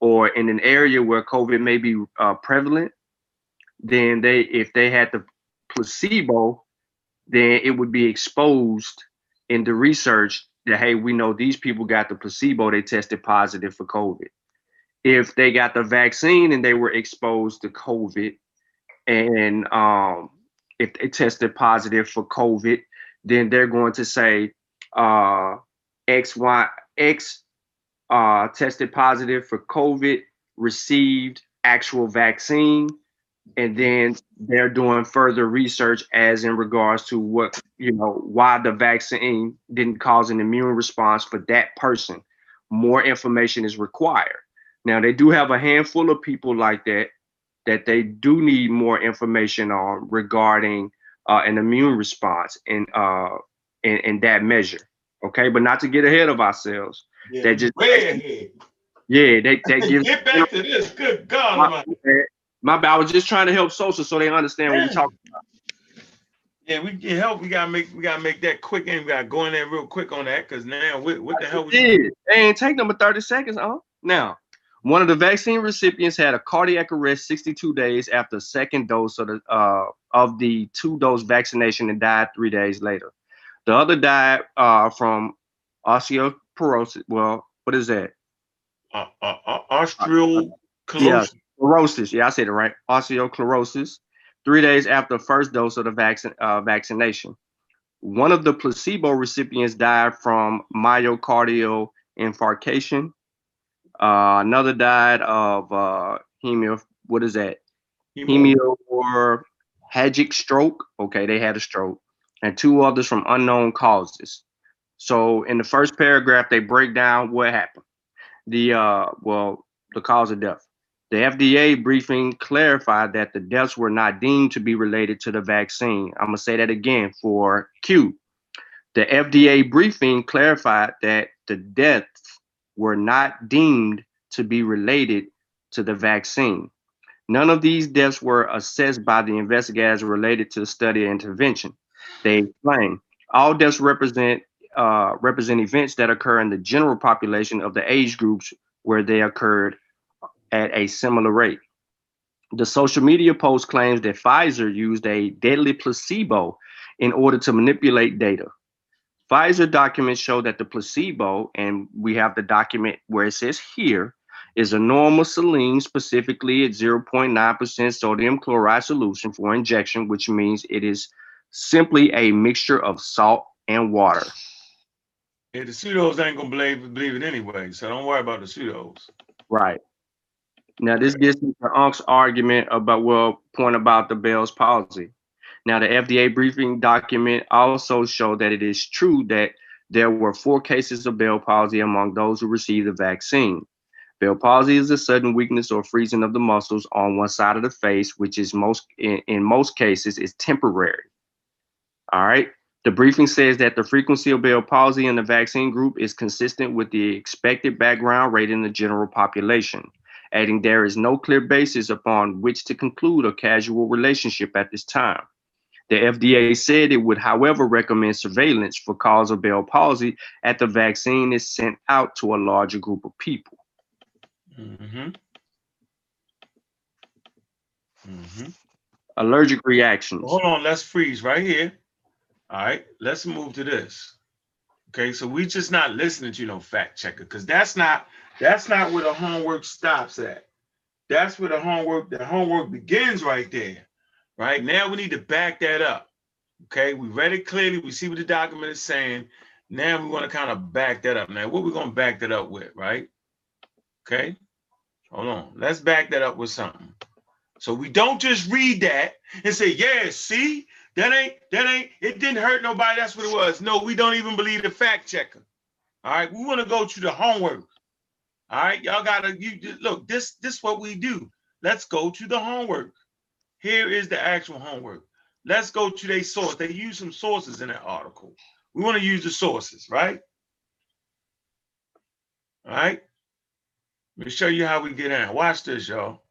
or in an area where COVID may be uh, prevalent, then they, if they had the placebo, then it would be exposed in the research that, hey, we know these people got the placebo, they tested positive for COVID. If they got the vaccine and they were exposed to COVID, and um, if they tested positive for COVID, then they're going to say, uh, X, Y, X uh, tested positive for COVID, received actual vaccine, and then they're doing further research as in regards to what, you know, why the vaccine didn't cause an immune response for that person. More information is required. Now, they do have a handful of people like that that they do need more information on regarding uh, an immune response in, uh, in, in that measure okay but not to get ahead of ourselves Yeah, They just- way yeah they, they give Get back to this. Good God, my, bad i was just trying to help social so they understand what we're Yeah. talking Yeah, we get help. We gotta make we gotta make that quick and we gotta go in there real quick on that because now what, what the hell about we did. They ain't take number 30 seconds huh now one of the vaccine recipients had a cardiac arrest 62 days after second dose of the uh, of the two dose vaccination and died three days later the other died uh, from osteoporosis well what is that uh, uh, uh, osteoporosis. Sclerosis. Yeah, I said it right. Osteoclerosis. Three days after the first dose of the vaccine uh, vaccination. One of the placebo recipients died from myocardial infarction. Uh, another died of uh, hemio. What is that? Hemio or hemorrhagic stroke. Okay, they had a stroke, and two others from unknown causes. So in the first paragraph, they break down what happened. The uh, well, the cause of death. The FDA briefing clarified that the deaths were not deemed to be related to the vaccine. I'm gonna say that again for Q. The FDA briefing clarified that the deaths were not deemed to be related to the vaccine. None of these deaths were assessed by the investigators related to the study or intervention. They claim all deaths represent uh, represent events that occur in the general population of the age groups where they occurred at a similar rate. The social media post claims that Pfizer used a deadly placebo in order to manipulate data. Pfizer documents show that the placebo, and we have the document where it says here, is a normal saline, specifically at 0.9% sodium chloride solution for injection, which means it is simply a mixture of salt and water. Yeah, the pseudos ain't gonna believe believe it anyway, so don't worry about the pseudos. Right. Now this gets into Unk's argument about well, point about the Bell's palsy. Now the FDA briefing document also showed that it is true that there were four cases of Bell palsy among those who received the vaccine. Bell palsy is a sudden weakness or freezing of the muscles on one side of the face, which is most in, in most cases is temporary. All right. The briefing says that the frequency of Bell palsy in the vaccine group is consistent with the expected background rate in the general population, adding there is no clear basis upon which to conclude a causal relationship at this time. The FDA said it would, however, recommend surveillance for cause of Bell palsy at the vaccine is sent out to a larger group of people. Mm-hmm. Mm-hmm. Allergic reactions. Hold on, let's freeze right here. All right, let's move to this. Okay, so we just not listening to you know fact checker because that's not that's not where the homework stops at. That's where the homework the homework begins right there. Right now we need to back that up. Okay, we read it clearly. We see what the document is saying. Now we want to kind of back that up. Now, what we're going to back that up with, right? Okay, hold on. Let's back that up with something. So we don't just read that and say, yeah, see, that ain't, that ain't, it didn't hurt nobody. That's what it was. No, we don't even believe the fact checker. All right, we want to go to the homework. All right, y'all gotta, you, look, this, this what we do. Let's go to the homework. Here is the actual homework. Let's go to their source. They use some sources in that article. We want to use the sources, right? All right. Let me show you how we get down. Watch this, y'all.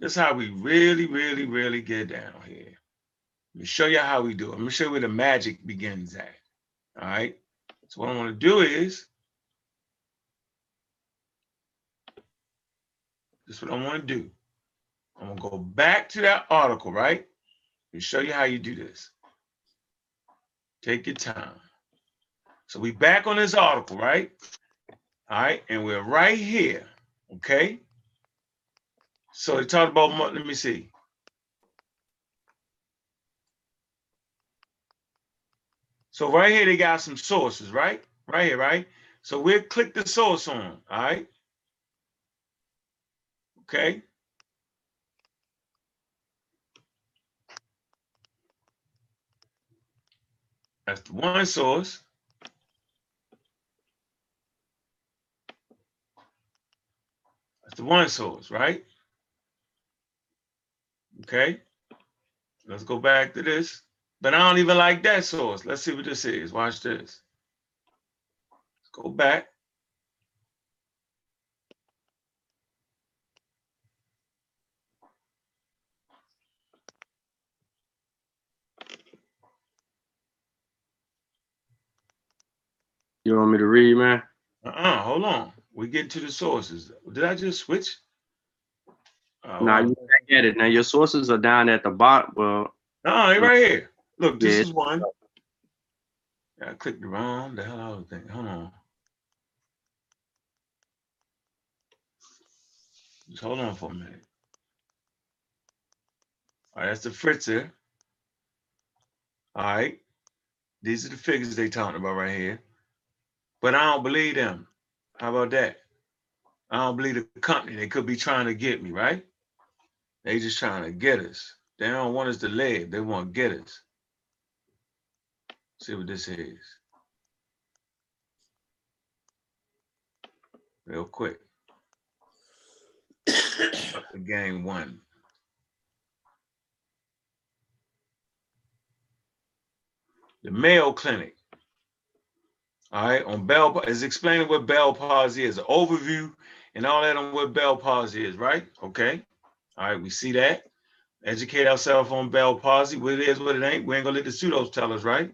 This is how we really, really, really get down here. Let me show you how we do it. Let me show you where the magic begins at. All right. So what I want to do is, this is what I want to do. I'm gonna go back to that article, right? And show you how you do this. Take your time. So we back on this article, right? All right, and we're right here, okay? So they talked about, let me see. So right here, they got some sources, right? Right here, right? So we'll click the source on, all right? Okay? That's the one source. That's the one source, right? Okay. Let's go back to this. But I don't even like that source. Let's see what this is. Watch this. Let's go back. You want me to read, man? Uh-uh, hold on. We get to the sources. Did I just switch? Uh, Now well, you back at it. Now your sources are down at the bottom. Well, No, they right here. Look, this Yeah. is one. I clicked the wrong. The hell I was thinking. Hold on. Just hold on for a minute. All right, that's the Pfizer. All right. These are the figures they talking about right here. But I don't believe them. How about that? I don't believe the company. They could be trying to get me, right? They just trying to get us. They don't want us to live. They want to get us. See what this is. Real quick. Game one. The Mayo Clinic. All right, on Bell is explaining what Bell palsy is, an overview and all that on what Bell palsy is, right? Okay. All right, we see that. Educate ourselves on Bell palsy, what it is, what it ain't. We ain't gonna let the pseudos tell us, right?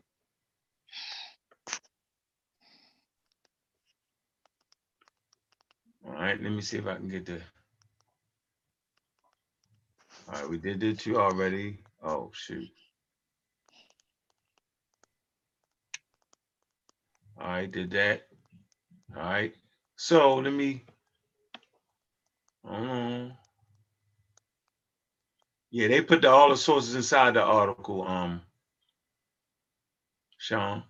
All right, let me see if I can get the. All right, we did the two already. Oh, shoot. Right, did that. All right, so let me. On. Yeah, they put the, all the sources inside the article. Um, Sean,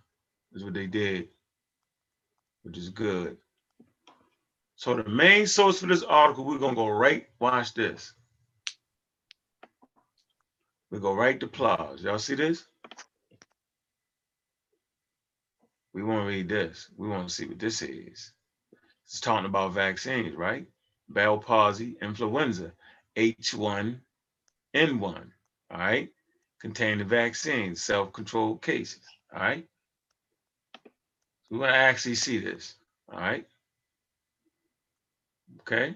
is what they did, which is good. So the main source for this article, we're gonna go right. Watch this. We go right to PLOS. Y'all see this? We want to read this. We want to see what this is. It's talking about vaccines, right? Bell palsy, influenza, H1N1, all right? Contain the vaccine, self-controlled cases, all right? We want to actually see this, all right? Okay?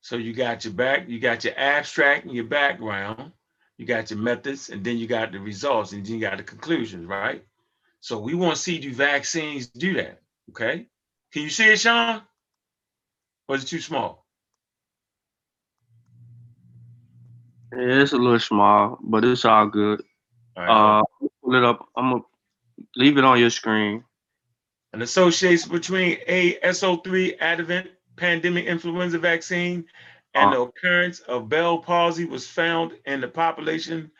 So you got your back, you got your abstract and your background, you got your methods, and then you got the results, and then you got the conclusions, right? So we want to see do vaccines do that, okay? Can you see it, Sean? Or is it too small? yeah, it's a little small, but it's all good. All right. Uh, pull it up. I'm gonna leave it on your screen. An association between AS03 adjuvant pandemic influenza vaccine and the occurrence of Bell palsy was found in the population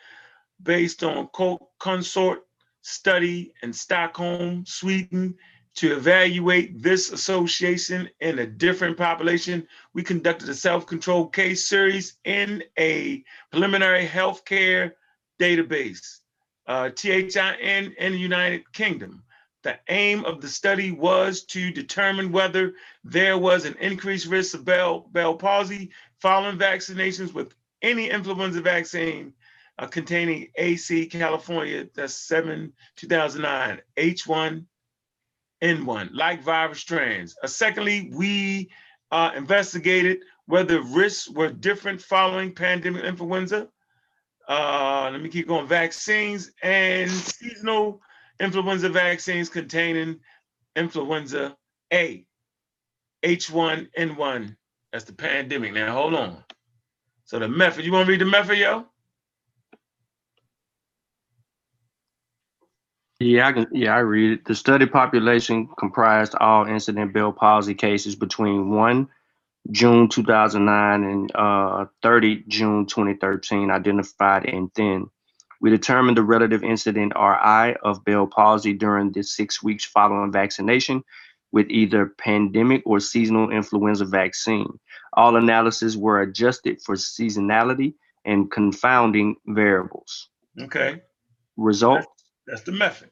based on co- consort study in Stockholm, Sweden, to evaluate this association in a different population. We conducted a self-controlled case series in a preliminary healthcare database, uh, THIN in the United Kingdom. The aim of the study was to determine whether there was an increased risk of Bell, Bell palsy following vaccinations with any influenza vaccine uh, containing AC California, that's 7 2009, H1 N1, like virus strains. Uh, secondly, we uh, investigated whether risks were different following pandemic influenza. Uh, let me keep going. Vaccines and seasonal influenza vaccines containing influenza A, H1N1. That's the pandemic. Now, hold on. So the method, you want to read the method, yo? Yeah, I can. Yeah, I read it. The study population comprised all incident Bell palsy cases between 1 June 2009 and uh, 30 June 2013, identified in THIN. We determined the relative incident RI of Bell palsy during the six weeks following vaccination with either pandemic or seasonal influenza vaccine. All analyses were adjusted for seasonality and confounding variables. Okay, Result that's the method.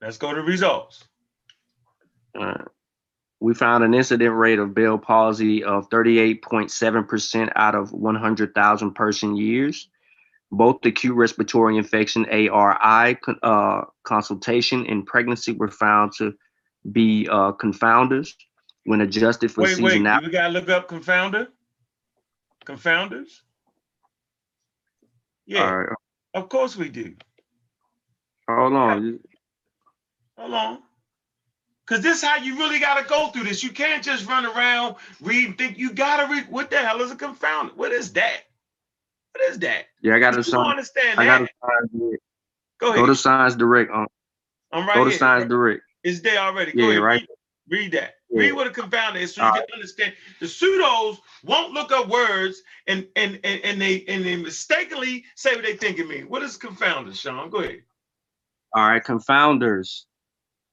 Let's go to results. Uh, we found an incident rate of Bell palsy of 38.7% out of 100,000 person years. Both the acute respiratory infection ARI uh, consultation and pregnancy were found to be uh, confounders when adjusted for Wait, wait, seasonality. we gotta look up confounder? Confounders? Yeah, right, of course we do. hold on. Hold on. Cause this is how you really gotta go through this. You can't just run around, read, think you gotta read. What the hell is a confounder? What is that? What is that? Yeah, I got to sign. understand I got that? Science Direct. Go ahead. Go to Science Direct. Um, I'm right go to here. Science Direct. It's there already. Go Yeah, ahead. right. Read, read that. Yeah. Read what a confounder is so you All can understand. The pseudos won't look up words and and and, and they and they mistakenly say what they think it means. What is confounder, Sean? Go ahead. All right, confounders.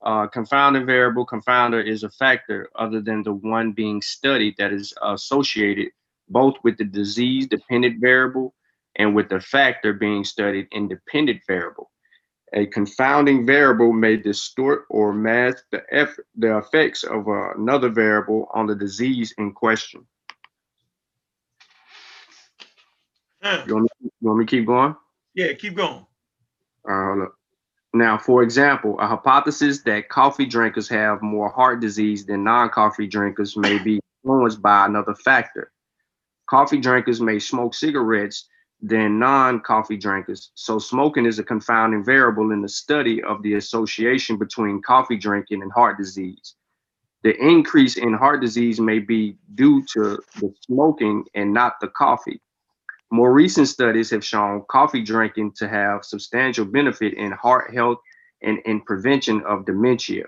Uh, confounding variable, confounder is a factor other than the one being studied that is associated both with the disease dependent variable and with the factor being studied independent variable. A confounding variable may distort or mask the, eff- the effects of another variable on the disease in question. Huh. You want me, you want me to keep going? Yeah, keep going. Uh, hold up. Now, for example, a hypothesis that coffee drinkers have more heart disease than non-coffee drinkers may be influenced by another factor. Coffee drinkers may smoke cigarettes than non-coffee drinkers, so smoking is a confounding variable in the study of the association between coffee drinking and heart disease. The increase in heart disease may be due to the smoking and not the coffee. More recent studies have shown coffee drinking to have substantial benefit in heart health and in prevention of dementia.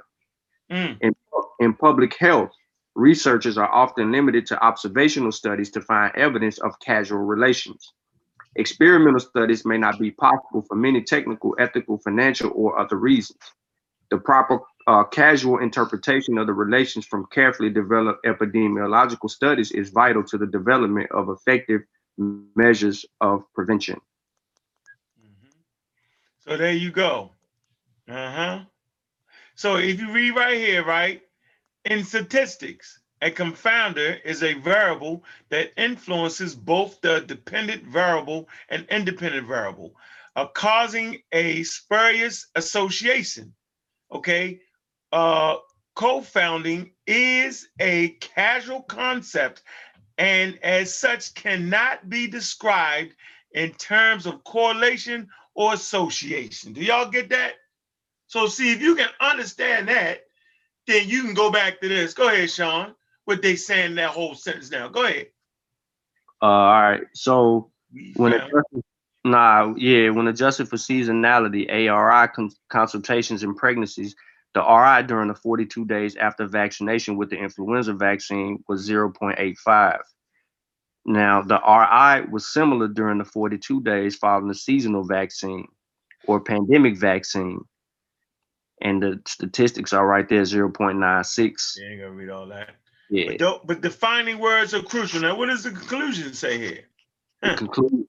Mm. In, in public health, researchers are often limited to observational studies to find evidence of causal relations. Experimental studies may not be possible for many technical, ethical, financial, or other reasons. The proper uh, casual interpretation of the relations from carefully developed epidemiological studies is vital to the development of effective measures of prevention. Mhm. So there you go. Uh huh. So if you read right here, right, in statistics, a confounder is a variable that influences both the dependent variable and independent variable, uh, causing a spurious association. Okay. Uh, co-founding is a casual concept and as such cannot be described in terms of correlation or association. Do y'all get that? So see if you can understand that, then you can go back to this. Go ahead, Sean. What they saying that whole sentence now. Go ahead. Uh, all right. So when found- adjusted, nah, yeah, when adjusted for seasonality, ARI con- consultations and pregnancies The RI during the 42 days after vaccination with the influenza vaccine was 0.85. Now, the RI was similar during the 42 days following the seasonal vaccine or pandemic vaccine. And the statistics are right there 0.96. You ain't gonna read all that. Yeah. But, don't- but defining words are crucial. Now, what does the conclusion say here? Conclude,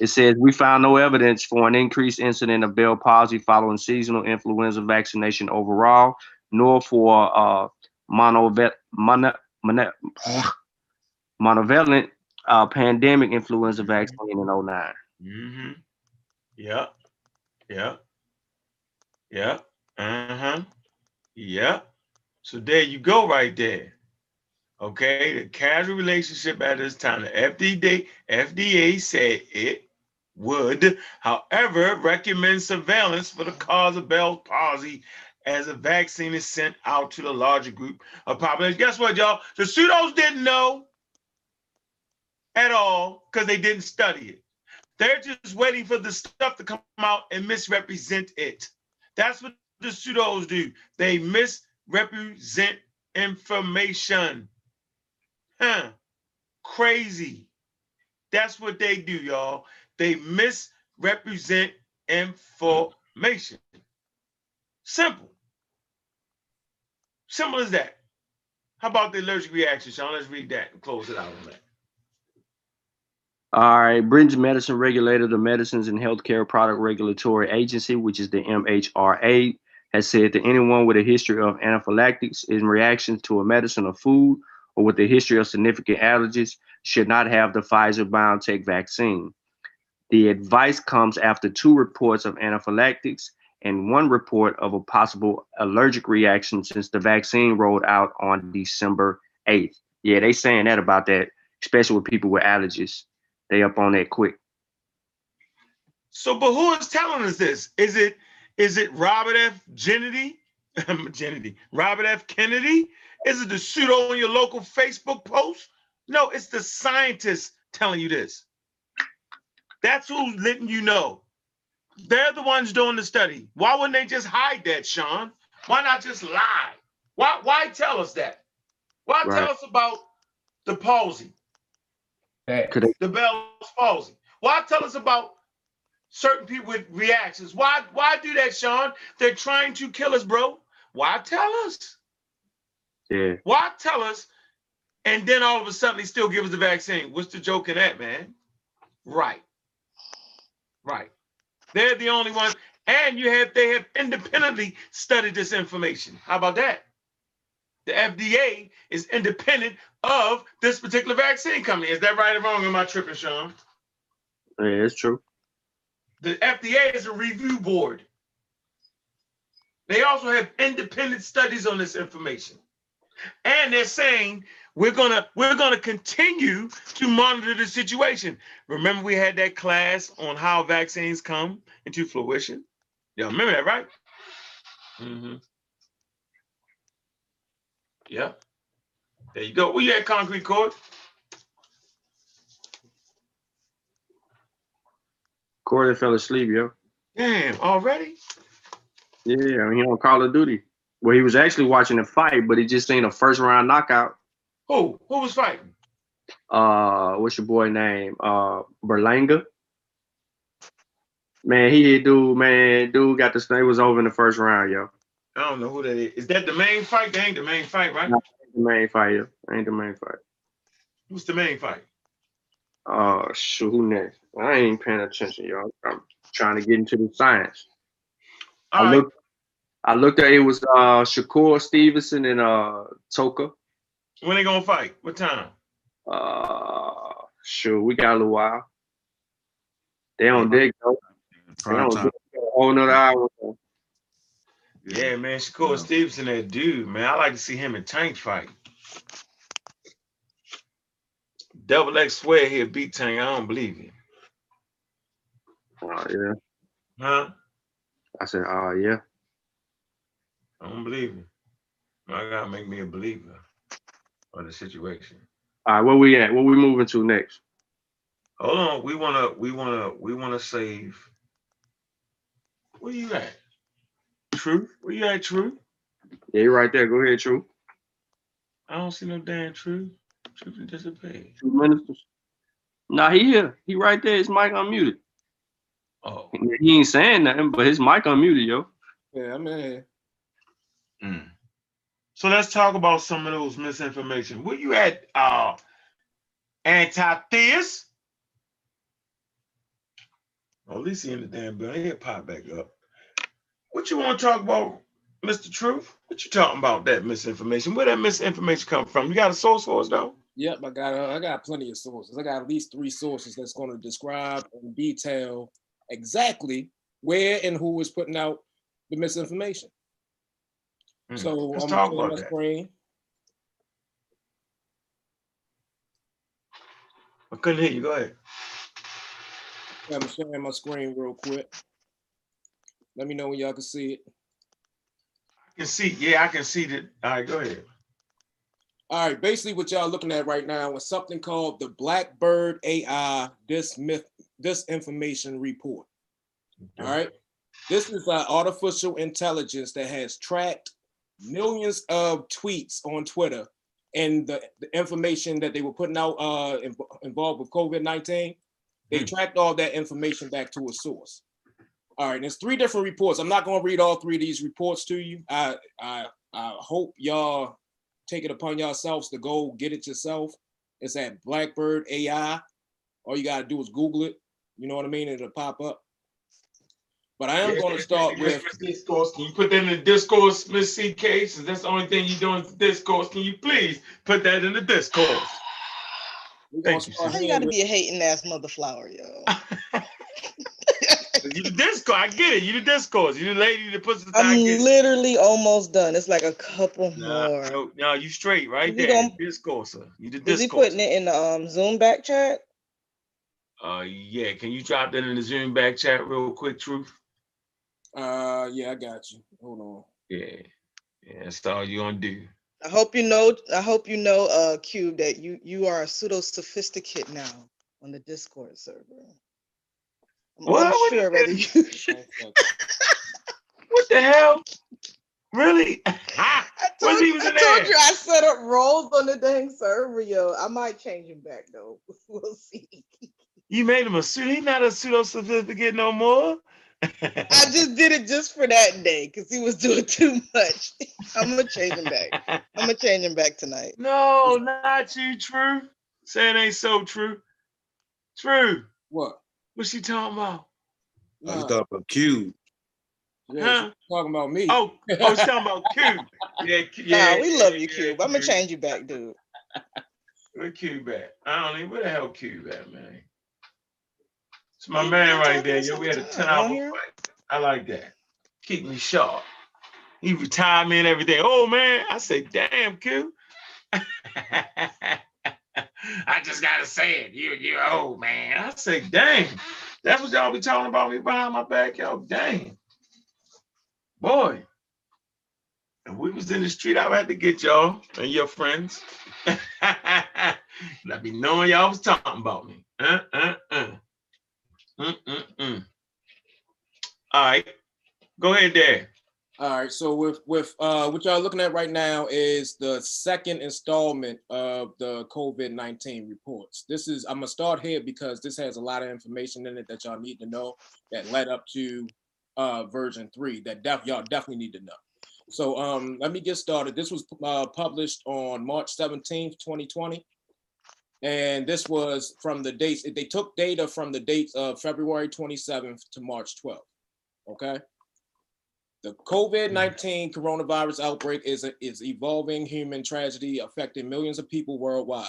it says we found no evidence for an increased incident of Bell palsy following seasonal influenza vaccination overall, nor for uh, monovet, mono, mono, monovalent uh, pandemic influenza vaccine in 09. Mm-hmm. Yeah. Yeah. Yeah. Uh-huh. Yeah. So there you go right there. Okay, the casual relationship at this time, the FDA, FDA said it would, however, recommend surveillance for the cause of Bell's palsy as a vaccine is sent out to the larger group of population. Guess what, y'all? The pseudos didn't know at all because they didn't study it. They're just waiting for the stuff to come out and misrepresent it. That's what the pseudos do. They misrepresent information. Huh. Crazy. That's what they do, y'all. They misrepresent information. Simple. Simple as that. How about the allergic reaction, Sean? Let's read that and close it out on that. All right, British Medicine Regulator, the Medicines and Healthcare Product Regulatory Agency, which is the MHRA, has said that anyone with a history of anaphylaxis in reaction to a medicine or food or with a history of significant allergies should not have the Pfizer BioNTech vaccine. The advice comes after two reports of anaphylaxis and one report of a possible allergic reaction since the vaccine rolled out on December 8th. Yeah, they saying that about that, especially with people with allergies. They up on that quick. So, but who is telling us this? Is it is it Robert F. Kennedy? Kennedy. Robert F. Kennedy? Is it the pseudo on your local Facebook post? No, it's the scientists telling you this. That's who's letting you know. They're the ones doing the study. Why wouldn't they just hide that, Sean? Why not just lie? Why why tell us that? Why Right. tell us about the palsy? Facts. Could they, the Bell's palsy. Why tell us about certain people with reactions? Why why do that, Sean? They're trying to kill us, bro. Why tell us? yeah, Why tell us? And then all of a sudden they still give us the vaccine. What's the joke in that, man? Right. Right. They're the only ones. And you have they have independently studied this information. How about that? The FDA is independent of this particular vaccine company. Is that right or wrong? Am I tripping, Sean? yeah, it's true. The FDA is a review board. They also have independent studies on this information. And they're saying we're gonna we're gonna continue to monitor the situation. Remember, we had that class on how vaccines come into fruition. Y'all remember that, right? Mm-hmm. Yeah. There you go. Where you at, concrete court? Corey fell asleep, yo. Damn, already? Yeah, he on Call of Duty. Well, he was actually watching a fight, but he just seen a first round knockout. Who? Who was fighting? Uh, what's your boy name? Uh, Berlanga. Man, he hit dude. Man, dude got the snake was over in the first round, yo. I don't know who that is. Is that the main fight? That ain't the main fight, right? The main fight, yo. Ain't the main fight. Who's the main fight? Uh, shoot, who next? I ain't even paying attention, yo. I'm trying to get into the science. All I right. looked. I looked at it was uh Shakur Stevenson and uh Toka. When they gonna fight? What time? Uh, sure, we got a little while. They on deck though. They Prime on time. a whole another hour. Yeah, man. Shakur Stevenson, that dude, man. I like to see him in Tank fight. Double X swear he'll beat Tank. I don't believe him. Oh yeah. Huh? I said, oh yeah. I don't believe him. I gotta make me a believer of the situation. All right, where we at? Where we moving to next? Hold on. We wanna, we wanna, we wanna save. Where you at? Truth? Where you at, Truth? Yeah, you're right there. Go ahead, True. I don't see no damn truth. Truth and disappear. Two ministers. Nah, he here. He right there. His mic unmuted. Oh. He ain't saying nothing, but his mic unmuted, yo. Yeah, I'm in here. Mm. So let's talk about some of those misinformation. Where you at, uh, anti-theist? Well, at least he in the damn building. He'll pop back up. What you want to talk about, Mr. Truth? What you talking about that misinformation? Where that misinformation come from? You got a source for us though? Yep, I got uh, I got plenty of sources. I got at least three sources that's going to describe in detail exactly where and who was putting out the misinformation. Mm. So Let's I'm talk gonna about that. screen. I couldn't hear you. Go ahead. I'm sharing my screen real quick. Let me know when y'all can see it. I can see. Yeah, I can see that. All right, go ahead. All right, basically what y'all looking at right now is something called the Blackbird AI Dismith Disinformation Report. All right. This is uh, artificial intelligence that has tracked millions of tweets on Twitter and the, the information that they were putting out uh, in- involved with COVID 19. They Hmm. tracked all that information back to a source. All right, there's three different reports. I'm not going to read all three of these reports to you. I, I, I hope y'all take it upon yourselves to go get it yourself. It's at Blackbird AI. All you got to do is Google it. You know what I mean? It'll pop up. But I am Yeah, going to start with discourse. Can you put that in the discourse, Miss CK? Since that's the only thing you're doing is discourse. Can you please put that in the discourse? Thank you, start Why you gotta with- be a hating ass mother flower, yo? You the discourse. I get it. You the discourse. You the lady that puts the I'm I get literally almost done. It's like a couple Nah, more. no, no, you straight right We there. gon- Discourser. You the Is he putting it in the um Zoom back chat? Uh, yeah. Can you drop that in the Zoom back chat real quick, Truth? Uh, yeah, I got you. Hold on. Yeah. Yeah, that's all you gonna do. I hope you know. I hope you know, uh, Cube, that you you are a pseudo sophisticate now on the Discord server. I'm What? What unsure is whether you. What the hell? Really? I told, he was I told you I set up roles on the dang server, yo. I might change him back though. We'll see. You made him a pseudo. He's not a pseudo certificate no more. I just did it just for that day because he was doing too much. I'm gonna change him back. I'm gonna change him back tonight. No, not you, True. Say it ain't so true. True. What? What's she talking about? Oh, I was talking about Q. yeah, Huh? talking about me. Oh, oh, she's talking about Cube. Yeah, Q- Nah, yeah. we love you, yeah, Cube. I'm gonna change you back, dude. Where Cube back? I don't even. Where the hell Cube at, man? It's my man right there. Yo, we had a 10 I hour fight. I like that. Keep me sharp. He retired me and everything. Oh man, I say, damn, Q. I just gotta say it. You you're old man. I say, dang. That's what y'all be talking about me behind my back, y'all. Dang. Boy. And we was in the street, I had to get y'all and your friends. I be knowing y'all was talking about me. Uh, uh, uh. Mm, mm, mm. All right. Go ahead there. All right, so with with uh what y'all looking at right now is the second installment of the COVID-19 reports. This is I'm gonna start here because this has a lot of information in it that y'all need to know that led up to uh version three that def- y'all definitely need to know. So um let me get started. This was uh, published on March 17th, 2020. And this was from the dates, they took data from the dates of February 27th to March 12th. Okay. The COVID-19 coronavirus outbreak is, a, is evolving human tragedy affecting millions of people worldwide.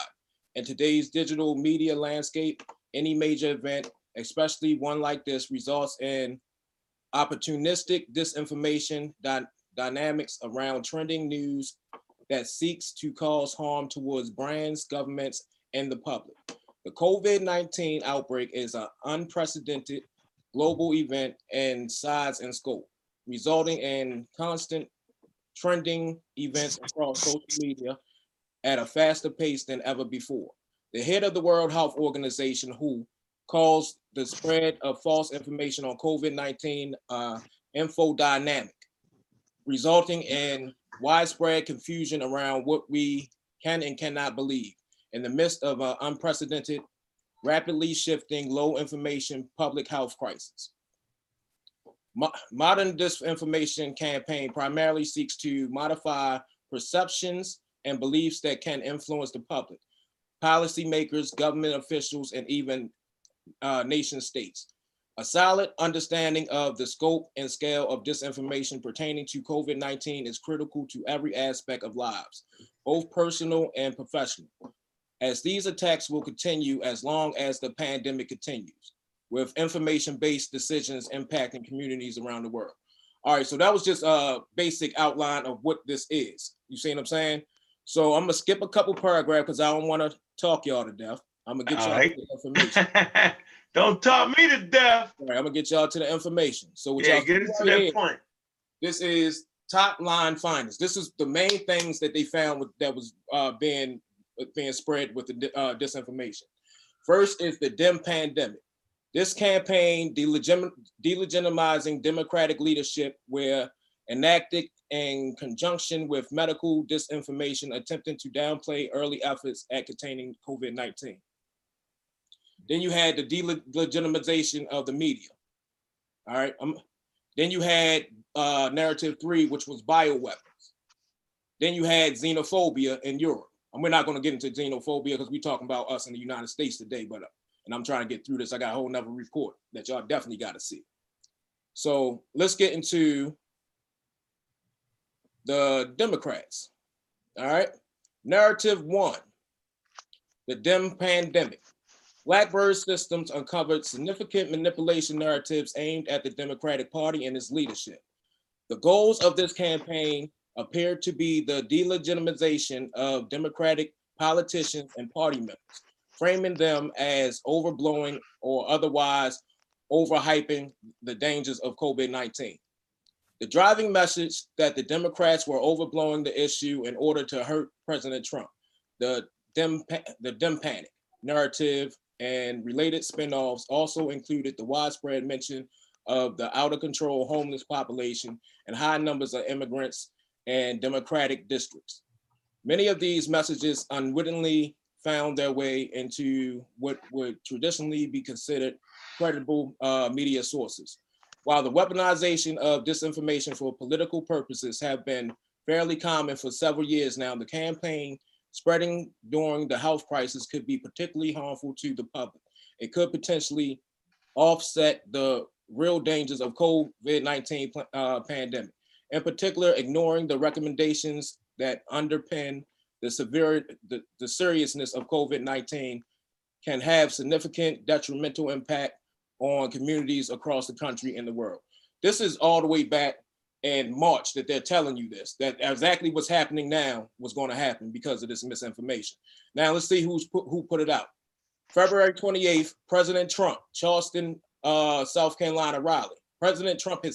In today's digital media landscape, any major event, especially one like this, results in opportunistic disinformation dy- dynamics around trending news that seeks to cause harm towards brands, governments, and the public. The COVID-19 outbreak is an unprecedented global event in size and scope resulting in constant trending events across social media at a faster pace than ever before. The head of the World Health Organization, WHO, calls the spread of false information on COVID 19 uh, infodynamic, resulting in widespread confusion around what we can and cannot believe in the midst of an unprecedented, rapidly shifting, low information public health crisis. Mo- Modern disinformation campaign primarily seeks to modify perceptions and beliefs that can influence the public, policymakers, government officials, and even uh, nation states. A solid understanding of the scope and scale of disinformation pertaining to COVID-19 is critical to every aspect of lives, both personal and professional, as these attacks will continue as long as the pandemic continues, with information-based decisions impacting communities around the world. All right, so that was just a basic outline of what this is. You see what I'm saying? So I'm gonna skip a couple paragraphs because I don't want to talk y'all to death. I'm gonna get y'all Alright. to the information. Don't talk me to death. All right, I'm gonna get y'all to the information. So what Yeah, y'all get it to that point. this is top line findings. This is the main things that they found with, that was uh, being being spread with the uh, disinformation. First is the DEM pandemic. This campaign delegitimizing democratic leadership were enacted in conjunction with medical disinformation attempting to downplay early efforts at containing COVID-19. Then you had the delegitimization of the media. All right. um, then you had uh, narrative three, which was bioweapons. Then you had xenophobia in Europe. And we're not going to get into xenophobia because we're talking about us in the United States today, but and I'm trying to get through this. I got a whole nother report that y'all definitely got to see. So let's get into the Democrats. All right. Narrative one, the Dem pandemic. Blackbird Systems uncovered significant manipulation narratives aimed at the Democratic Party and its leadership. The goals of this campaign appeared to be the delegitimization of Democratic politicians and party members, framing them as overblowing or otherwise overhyping the dangers of COVID-19. The driving message that the Democrats were overblowing the issue in order to hurt President Trump. The Dem, the Dem panic narrative and related spin-offs also included the widespread mention of the out of control homeless population and high numbers of immigrants and democratic districts. Many of these messages unwittingly found their way into what would traditionally be considered credible uh, media sources. While the weaponization of disinformation for political purposes have been fairly common for several years now, the campaign spreading during the health crisis could be particularly harmful to the public. It could potentially offset the real dangers of COVID-19 uh, pandemic. In particular, ignoring the recommendations that underpin the severe, the, the seriousness of COVID-19 can have significant detrimental impact on communities across the country and the world. This is all the way back in March that they're telling you this, that exactly what's happening now was going to happen because of this misinformation. Now let's see who's put, who put it out. February 28th, President Trump, Charleston, uh, South Carolina, Raleigh. President Trump has